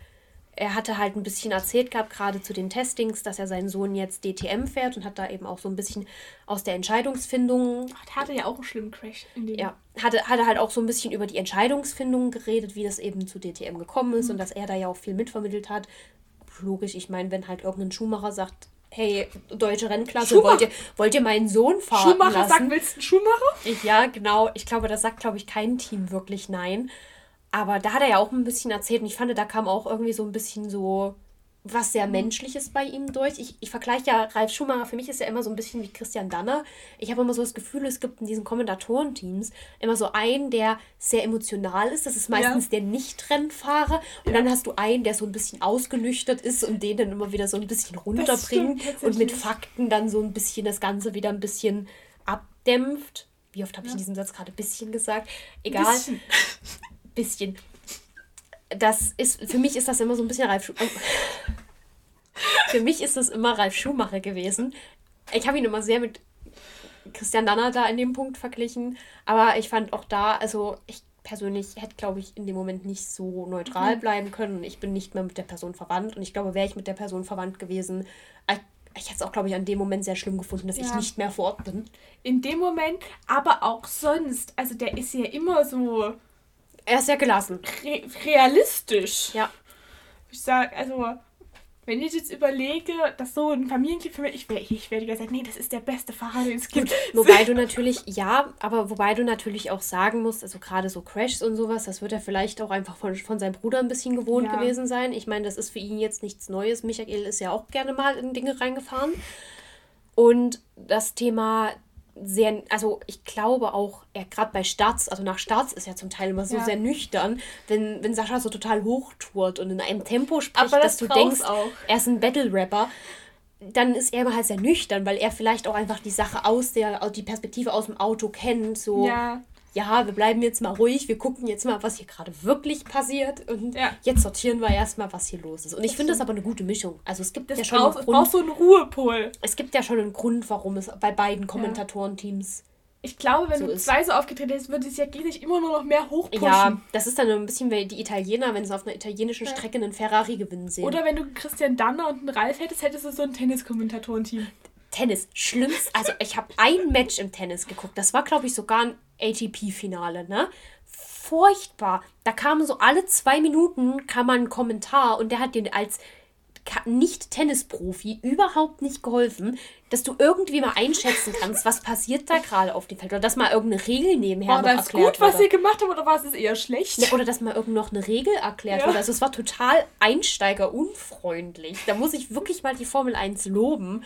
er hatte halt ein bisschen erzählt gehabt, gerade zu den Testings, dass er seinen Sohn jetzt DTM fährt und hat da eben auch so ein bisschen aus der Entscheidungsfindung Ach, der hatte ja auch einen schlimmen Crash in dem. ja, hatte, hatte halt auch so ein bisschen über die Entscheidungsfindung geredet, wie das eben zu DTM gekommen ist und dass er da ja auch viel mitvermittelt hat. Logisch, ich meine, wenn halt irgendein Schuhmacher sagt, hey, deutsche Rennklasse, wollt ihr, wollt ihr meinen Sohn fahren Schumacher lassen? sagt, willst du einen Schumacher? Ich, ja, genau. Ich glaube, das sagt, glaube ich, kein Team wirklich nein. Aber da hat er ja auch ein bisschen erzählt und ich fand, da kam auch irgendwie so ein bisschen so was sehr Menschliches bei ihm durch. Ich, ich vergleiche ja Ralf Schumacher, für mich ist er immer so ein bisschen wie Christian Danner. Ich habe immer so das Gefühl, es gibt in diesen Kommentatorenteams immer so einen, der sehr emotional ist. Das ist meistens der Nicht-Rennfahrer. Und dann hast du einen, der so ein bisschen ausgenüchtert ist und den dann immer wieder so ein bisschen runterbringt und mit. Fakten dann so ein bisschen das Ganze wieder ein bisschen abdämpft. Wie oft habe ich in diesem Satz gerade bisschen gesagt? Egal. Bisschen. Bisschen. Das ist, für mich ist das immer so ein bisschen Ralf Schumacher. für mich ist das immer Ralf Schumacher gewesen. Ich habe ihn immer sehr mit Christian Danner da in dem Punkt verglichen. Aber ich fand auch da, also ich persönlich hätte, glaube ich, in dem Moment nicht so neutral bleiben können. Ich bin nicht mehr mit der Person verwandt. Und ich glaube, wäre ich mit der Person verwandt gewesen, ich, ich hätte es auch, glaube ich, an dem Moment sehr schlimm gefunden, dass ich Ja. nicht mehr vor Ort bin. In dem Moment, aber auch sonst. Also der ist ja immer so Er ist ja gelassen. re realistisch. Ja. Ich sag, also, wenn ich jetzt überlege, dass so ein Familienclip für mich, ich, wär- ich werde gesagt, nee, das ist der beste Fahrer, den es gibt. Wobei du natürlich, ja, aber wobei du natürlich auch sagen musst, also gerade so Crashs und sowas, das wird er vielleicht auch einfach von, von seinem Bruder ein bisschen gewohnt Ja. gewesen sein. Ich meine, das ist für ihn jetzt nichts Neues. Michael ist ja auch gerne mal in Dinge reingefahren. Und das Thema sehr, also ich glaube auch, er gerade bei Starts, also nach Starts ist er zum Teil immer so Ja. sehr nüchtern, wenn, wenn Sascha so total hochtourt und in einem Tempo spricht, Aber dass das du braucht's denkst, auch. er ist ein Battle-Rapper dann ist er immer halt sehr nüchtern, weil er vielleicht auch einfach die Sache aus der, die Perspektive aus dem Auto kennt. So, ja. Ja, wir bleiben jetzt mal ruhig, wir gucken jetzt mal, was hier gerade wirklich passiert und Ja. jetzt sortieren wir erstmal, was hier los ist. Und ich finde das aber eine gute Mischung. Also es gibt das ja schon braucht, einen es braucht Grund, so einen Ruhepol. es gibt ja schon einen Grund, warum es bei beiden Kommentatorenteams. Ich glaube, wenn So du zwei so aufgetreten hättest, würde es ja gegenseitig immer nur noch mehr hochpushen. Ja, das ist dann ein bisschen wie die Italiener, wenn sie auf einer italienischen Strecke einen Ferrari gewinnen sehen. Oder wenn du Christian Danner und einen Ralf hättest, hättest du so ein Tenniskommentatorenteam. Tennis, schlimmst. Also ich habe ein Match im Tennis geguckt. Das war, glaube ich, sogar ein ATP-Finale, ne? Furchtbar. Da kam so alle zwei Minuten kam ein Kommentar und der hat dir als Nicht-Tennisprofi überhaupt nicht geholfen, dass du irgendwie mal einschätzen kannst, was passiert da gerade auf dem Feld. Oder dass mal irgendeine Regel nebenher War noch das erklärt gut, was wurde. ihr gemacht habt, oder war es eher schlecht? Ja, oder dass mal irgend noch eine Regel erklärt Ja. wurde. Also es war total einsteigerunfreundlich. Da muss ich wirklich mal die Formel 1 loben.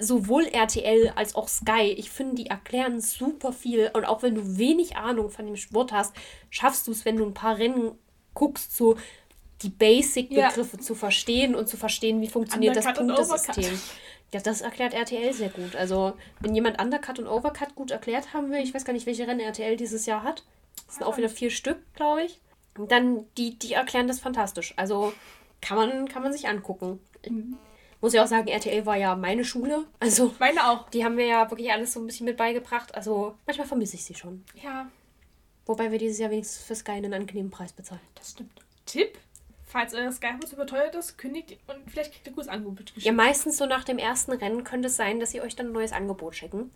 Sowohl RTL als auch Sky. Ich finde, die erklären super viel. Und auch wenn du wenig Ahnung von dem Sport hast, schaffst du es, wenn du ein paar Rennen guckst, so die Basic-Begriffe zu verstehen und zu verstehen, wie funktioniert das Undercut und Punktesystem. Ja, das erklärt RTL sehr gut. Also, wenn jemand Undercut und Overcut gut erklärt haben will, ich weiß gar nicht, welche Rennen RTL dieses Jahr hat. Das sind auch wieder vier Stück, glaube ich. Dann, die, die erklären das fantastisch. Also, kann man, kann man sich angucken. Muss ich auch sagen, RTL war ja meine Schule. Also, Meine auch. die haben mir ja wirklich alles so ein bisschen mit beigebracht. Also, manchmal vermisse ich sie schon. Ja, Wobei wir dieses Jahr wenigstens für Sky einen angenehmen Preis bezahlen. das stimmt. Tipp: Falls euer Skyhouse überteuert ist, kündigt und vielleicht kriegt ihr ein gutes Angebot Ja, geschickt. meistens so nach dem ersten Rennen könnte es sein, dass sie euch dann ein neues Angebot schicken.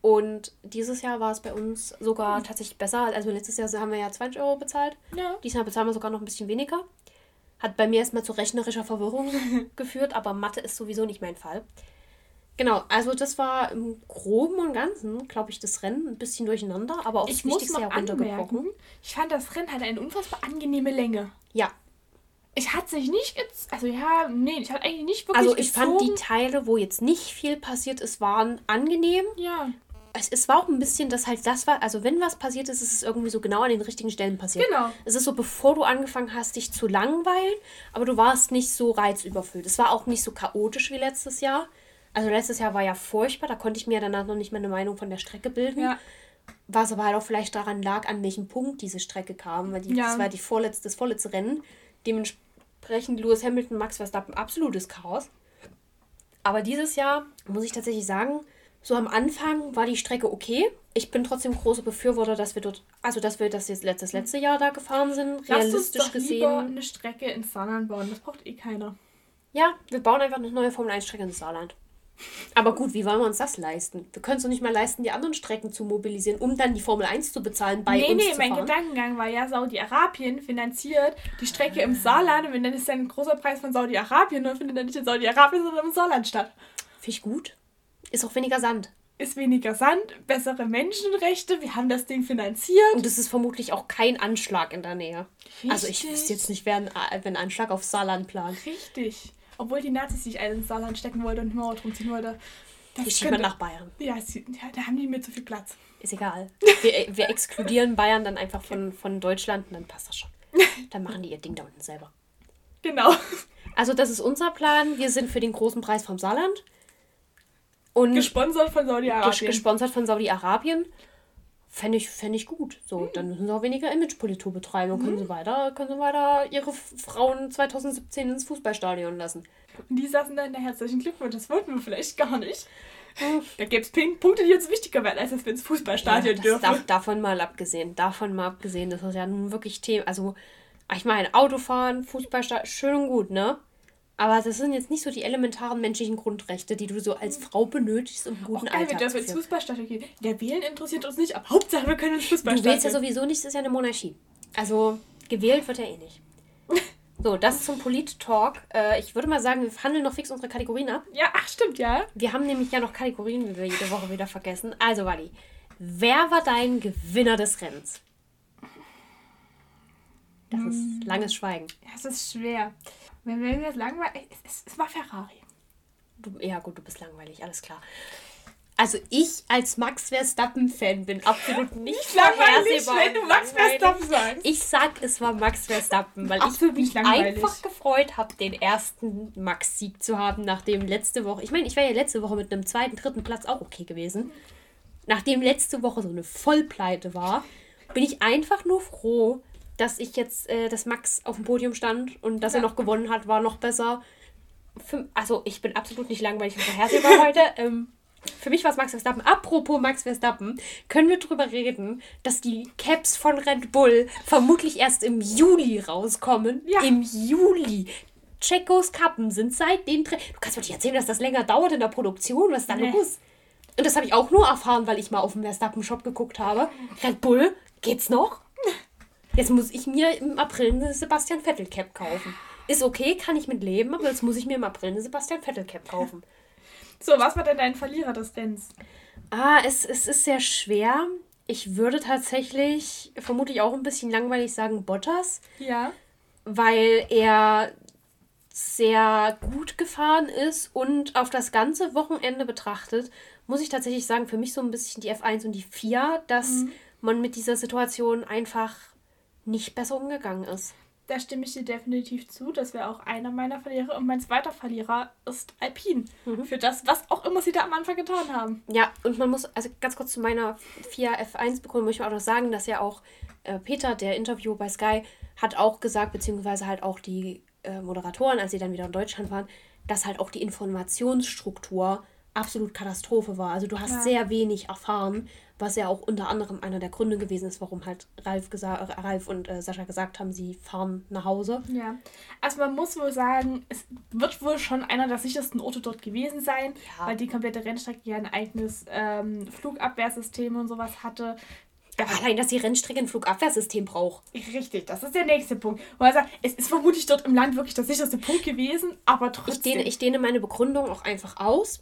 Und dieses Jahr war es bei uns sogar tatsächlich besser. Also letztes Jahr haben wir ja 20 Euro bezahlt. Ja. Diesmal bezahlen wir sogar noch ein bisschen weniger. Hat bei mir erstmal zu rechnerischer Verwirrung geführt, aber Mathe ist sowieso nicht mein Fall. Genau, also das war im Groben und Ganzen, glaube ich, das Rennen ein bisschen durcheinander, aber auch Ich muss Wichtigste noch anmerken, ich fand das Rennen hatte eine unfassbar angenehme Länge. Ja, Ich hatte sich nicht, gez- also ja, nee, ich hatte eigentlich nicht wirklich also ich fand die gezogen. Teile, wo jetzt nicht viel passiert ist, waren angenehm. Ja, Es, es war auch ein bisschen, dass halt das war, also wenn was passiert ist, ist es irgendwie so genau an den richtigen Stellen passiert. Genau. Es ist so, bevor du angefangen hast, dich zu langweilen, aber du warst nicht so reizüberfüllt. Es war auch nicht so chaotisch wie letztes Jahr. Also letztes Jahr war ja furchtbar, da konnte ich mir danach noch nicht meine Meinung von der Strecke bilden. ja. Was aber halt auch vielleicht daran lag, an welchem Punkt diese Strecke kam, weil die, Ja. das war die vorletzte, das vorletzte Rennen. Dementsprechend Lewis Hamilton, Max Verstappen, absolutes Chaos. Aber dieses Jahr muss ich tatsächlich sagen, so am Anfang war die Strecke okay. Ich bin trotzdem großer Befürworter, dass wir dort, also dass wir das jetzt letztes letzte Jahr da gefahren sind, Lass uns realistisch doch gesehen. lieber eine Strecke in Saarland bauen. Das braucht eh keiner. Ja, wir bauen einfach eine neue Formel 1 Strecke ins Saarland. Aber gut, wie wollen wir uns das leisten? Wir können es doch nicht mal leisten, die anderen Strecken zu mobilisieren, um dann die Formel 1 zu bezahlen, bei nee, uns nee, zu mein fahren. Gedankengang war ja, Saudi-Arabien finanziert die Strecke im Saarland und wenn dann ist dann ein großer Preis von Saudi-Arabien, dann findet er nicht in Saudi-Arabien, sondern im Saarland statt. Finde ich gut. Ist auch weniger Sand. Ist weniger Sand, bessere Menschenrechte, wir haben das Ding finanziert. Und es ist vermutlich auch kein Anschlag in der Nähe. Also ich Richtig. wüsste jetzt nicht, wer ein, wer einen Anschlag auf Saarland plant. Richtig. Obwohl die Nazis sich einen ins Saarland stecken wollten und die Mauer drum ziehen wollten. Die man könnte- nach Bayern. Ja, sie, ja, da haben die mir zu viel Platz. Ist egal. Wir, wir exkludieren Bayern dann einfach von, von Deutschland und dann passt das schon. Dann machen die ihr Ding da unten selber. Genau. Also das ist unser Plan. Wir sind für den großen Preis vom Saarland. Und Gesponsert von Saudi-Arabien. gesponsert von Saudi-Arabien. Fände ich, fänd ich gut. So, Hm. dann müssen sie auch weniger Imagepolitur betreiben und können sie weiter, können sie weiter ihre Frauen 2017 ins Fußballstadion lassen. Und die saßen da in der herzlichen Glückwunsch. Das wollten wir vielleicht gar nicht. Da gäbe es Punkte, die uns wichtiger wären, als dass wir ins Fußballstadion das dürfen. darf, davon mal abgesehen. Davon mal abgesehen, das ist ja nun wirklich Thema. Also, ich meine, Autofahren, Fußballstadion, schön und gut, ne? Aber das sind jetzt nicht so die elementaren menschlichen Grundrechte, die du so als Frau benötigst, um einen guten Geil, wir Alltag zu ins führen. Fußballstadion gehen. Der Wählen interessiert uns nicht, aber Hauptsache wir können ins Du Fußballstadion. wählst ja sowieso nicht, das ist ja eine Monarchie. Also, gewählt wird ja eh nicht. So, das zum Polit-Talk. Äh, ich würde mal sagen, wir handeln noch fix unsere Kategorien ab. Ja, ach stimmt, ja. Wir haben nämlich ja noch Kategorien, wie wir jede Woche wieder vergessen. Also, Wally, wer war dein Gewinner des Rennens? Das ist langes Schweigen. Es ist schwer. Wenn wir jetzt langweilig. Es, es, war Ferrari. Du, ja, gut, du bist langweilig, alles klar. Also, ich als Max Verstappen-Fan bin absolut nicht Langweilig, wenn du Max. Verstappen sagst. Ich sag, es war Max Verstappen, weil Absolut ich mich einfach gefreut habe, den ersten Max-Sieg zu haben, nachdem letzte Woche, ich meine, ich wäre ja letzte Woche mit einem zweiten, dritten Platz auch okay gewesen. Nachdem letzte Woche so eine Vollpleite war, bin ich einfach nur froh, dass ich jetzt, äh, dass Max auf dem Podium stand und dass er Ja. noch gewonnen hat, war noch besser. Für, also, ich bin absolut nicht langweilig und vorhersehbar heute. Ähm, für mich war es Max Verstappen. Apropos Max Verstappen, können wir drüber reden, dass die Caps von Red Bull vermutlich erst im Juli rauskommen? Ja. Im Juli. Checos Kappen sind seit den Dreh. Du kannst mir nicht erzählen, dass das länger dauert in der Produktion. Was ist da Nee. los? Und das habe ich auch nur erfahren, weil ich mal auf dem Verstappen-Shop geguckt habe. Red Bull, geht's noch? Jetzt muss ich mir im April eine Sebastian Vettel Cap kaufen. Ist okay, kann ich mit leben, aber jetzt muss ich mir im April eine Sebastian Vettel Cap kaufen. So, was war denn dein Verlierer des Rennens? Ah, es, es ist sehr schwer. Ich würde tatsächlich vermutlich auch ein bisschen langweilig sagen Bottas, Ja. weil er sehr gut gefahren ist und auf das ganze Wochenende betrachtet, muss ich tatsächlich sagen, für mich so ein bisschen die F1 und die 4, dass man mit dieser Situation einfach nicht besser umgegangen ist. Da stimme ich dir definitiv zu. Das wäre auch einer meiner Verlierer. Und mein zweiter Verlierer ist Alpine. Für das, was auch immer sie da am Anfang getan haben. Ja, und man muss, also ganz kurz zu meiner 4 F1 bekommen, möchte ich auch noch sagen, dass ja auch äh, Peter, der Interview bei Sky, hat auch gesagt, beziehungsweise halt auch die äh, Moderatoren, als sie dann wieder in Deutschland waren, dass halt auch die Informationsstruktur absolut Katastrophe war. Also du hast Ja. sehr wenig erfahren, was ja auch unter anderem einer der Gründe gewesen ist, warum halt Ralf, äh, Ralf und äh, Sascha gesagt haben, sie fahren nach Hause. Ja, also man muss wohl sagen, es wird wohl schon einer der sichersten Orte dort gewesen sein, Ja. weil die komplette Rennstrecke ja ein eigenes ähm, Flugabwehrsystem und sowas hatte. Aber allein, dass die Rennstrecke ein Flugabwehrsystem braucht. Richtig, das ist der nächste Punkt. Wo sagt, es ist vermutlich dort im Land wirklich der sicherste Punkt gewesen, aber Ich trotzdem. dehne, ich dehne meine Begründung auch einfach aus,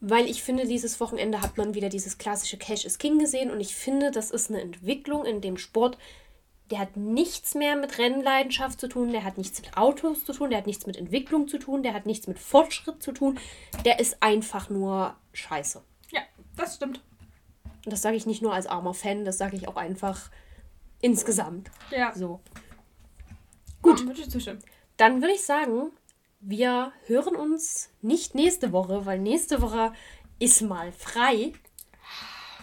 weil ich finde, dieses Wochenende hat man wieder dieses klassische Cash is King gesehen und ich finde, das ist eine Entwicklung in dem Sport, der hat nichts mehr mit Rennleidenschaft zu tun, der hat nichts mit Autos zu tun, der hat nichts mit Entwicklung zu tun, der hat nichts mit Fortschritt zu tun, der ist einfach nur scheiße. ja, das stimmt. Und das sage ich nicht nur als armer Fan, das sage ich auch einfach insgesamt. Ja. So. Gut. zustimmen. Dann würde ich sagen, wir hören uns nicht nächste Woche, weil nächste Woche ist mal frei.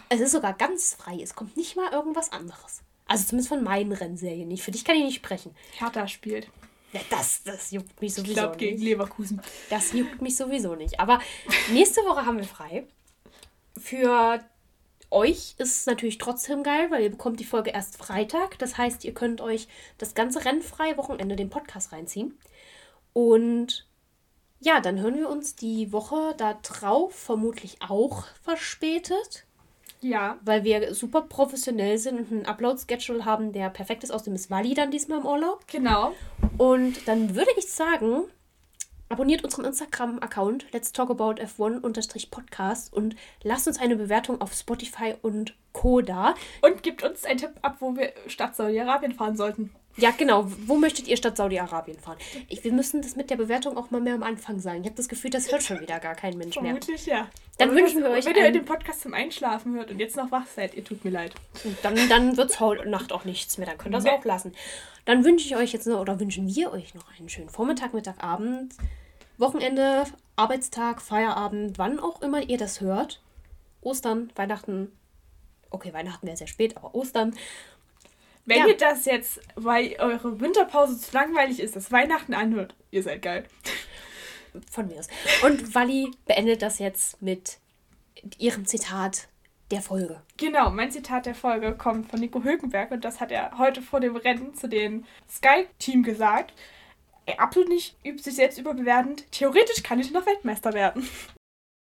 Es ist sogar ganz frei. Es kommt nicht mal irgendwas anderes. Also zumindest von meinen Rennserien nicht. Für dich kann ich nicht sprechen. Hertha spielt. Ja, das, das juckt mich Ich sowieso glaube gegen nicht. Leverkusen. Das juckt mich sowieso nicht. Aber nächste Woche haben wir frei. Für euch ist es natürlich trotzdem geil, weil ihr bekommt die Folge erst Freitag. Das heißt, ihr könnt euch das ganze rennfreie Wochenende den Podcast reinziehen. Und ja, dann hören wir uns die Woche da drauf vermutlich auch verspätet, Ja. weil wir super professionell sind und einen Upload-Schedule haben, der perfekt ist. Außerdem ist Wally dann diesmal im Urlaub. Genau. Und dann würde ich sagen, abonniert unseren Instagram-Account Let's Talk About F1-Podcast und lasst uns eine Bewertung auf Spotify und Co. da. Und gibt uns einen Tipp ab, wo wir statt Saudi-Arabien fahren sollten. Ja, genau. Wo möchtet ihr statt Saudi-Arabien fahren? Ich, wir müssen das mit der Bewertung auch mal mehr am Anfang sagen. Ich habe das Gefühl, das hört schon wieder gar kein Mensch mehr. Vermutlich, ja. Dann Und wünschen wir euch Wenn ihr den Podcast zum Einschlafen hört und jetzt noch wach seid, ihr tut mir leid. Und dann, dann wird es heute Nacht auch nichts mehr. Dann könnt ihr es Nee. auch lassen. Dann wünsche ich euch jetzt noch, oder wünschen wir euch noch einen schönen Vormittag, Mittag, Abend, Wochenende, Arbeitstag, Feierabend, wann auch immer ihr das hört. Ostern, Weihnachten. Okay, Weihnachten wäre sehr spät, aber Ostern. Wenn Ja. ihr das jetzt, weil eure Winterpause zu langweilig ist, das Weihnachten anhört, ihr seid geil. Von mir aus. Und Wally beendet das jetzt mit ihrem Zitat der Folge. Genau, mein Zitat der Folge kommt von Nico Hülkenberg und das hat er heute vor dem Rennen zu dem Sky-Team gesagt. Ey, absolut nicht übt sich selbst überbewertend. Theoretisch kann ich noch Weltmeister werden.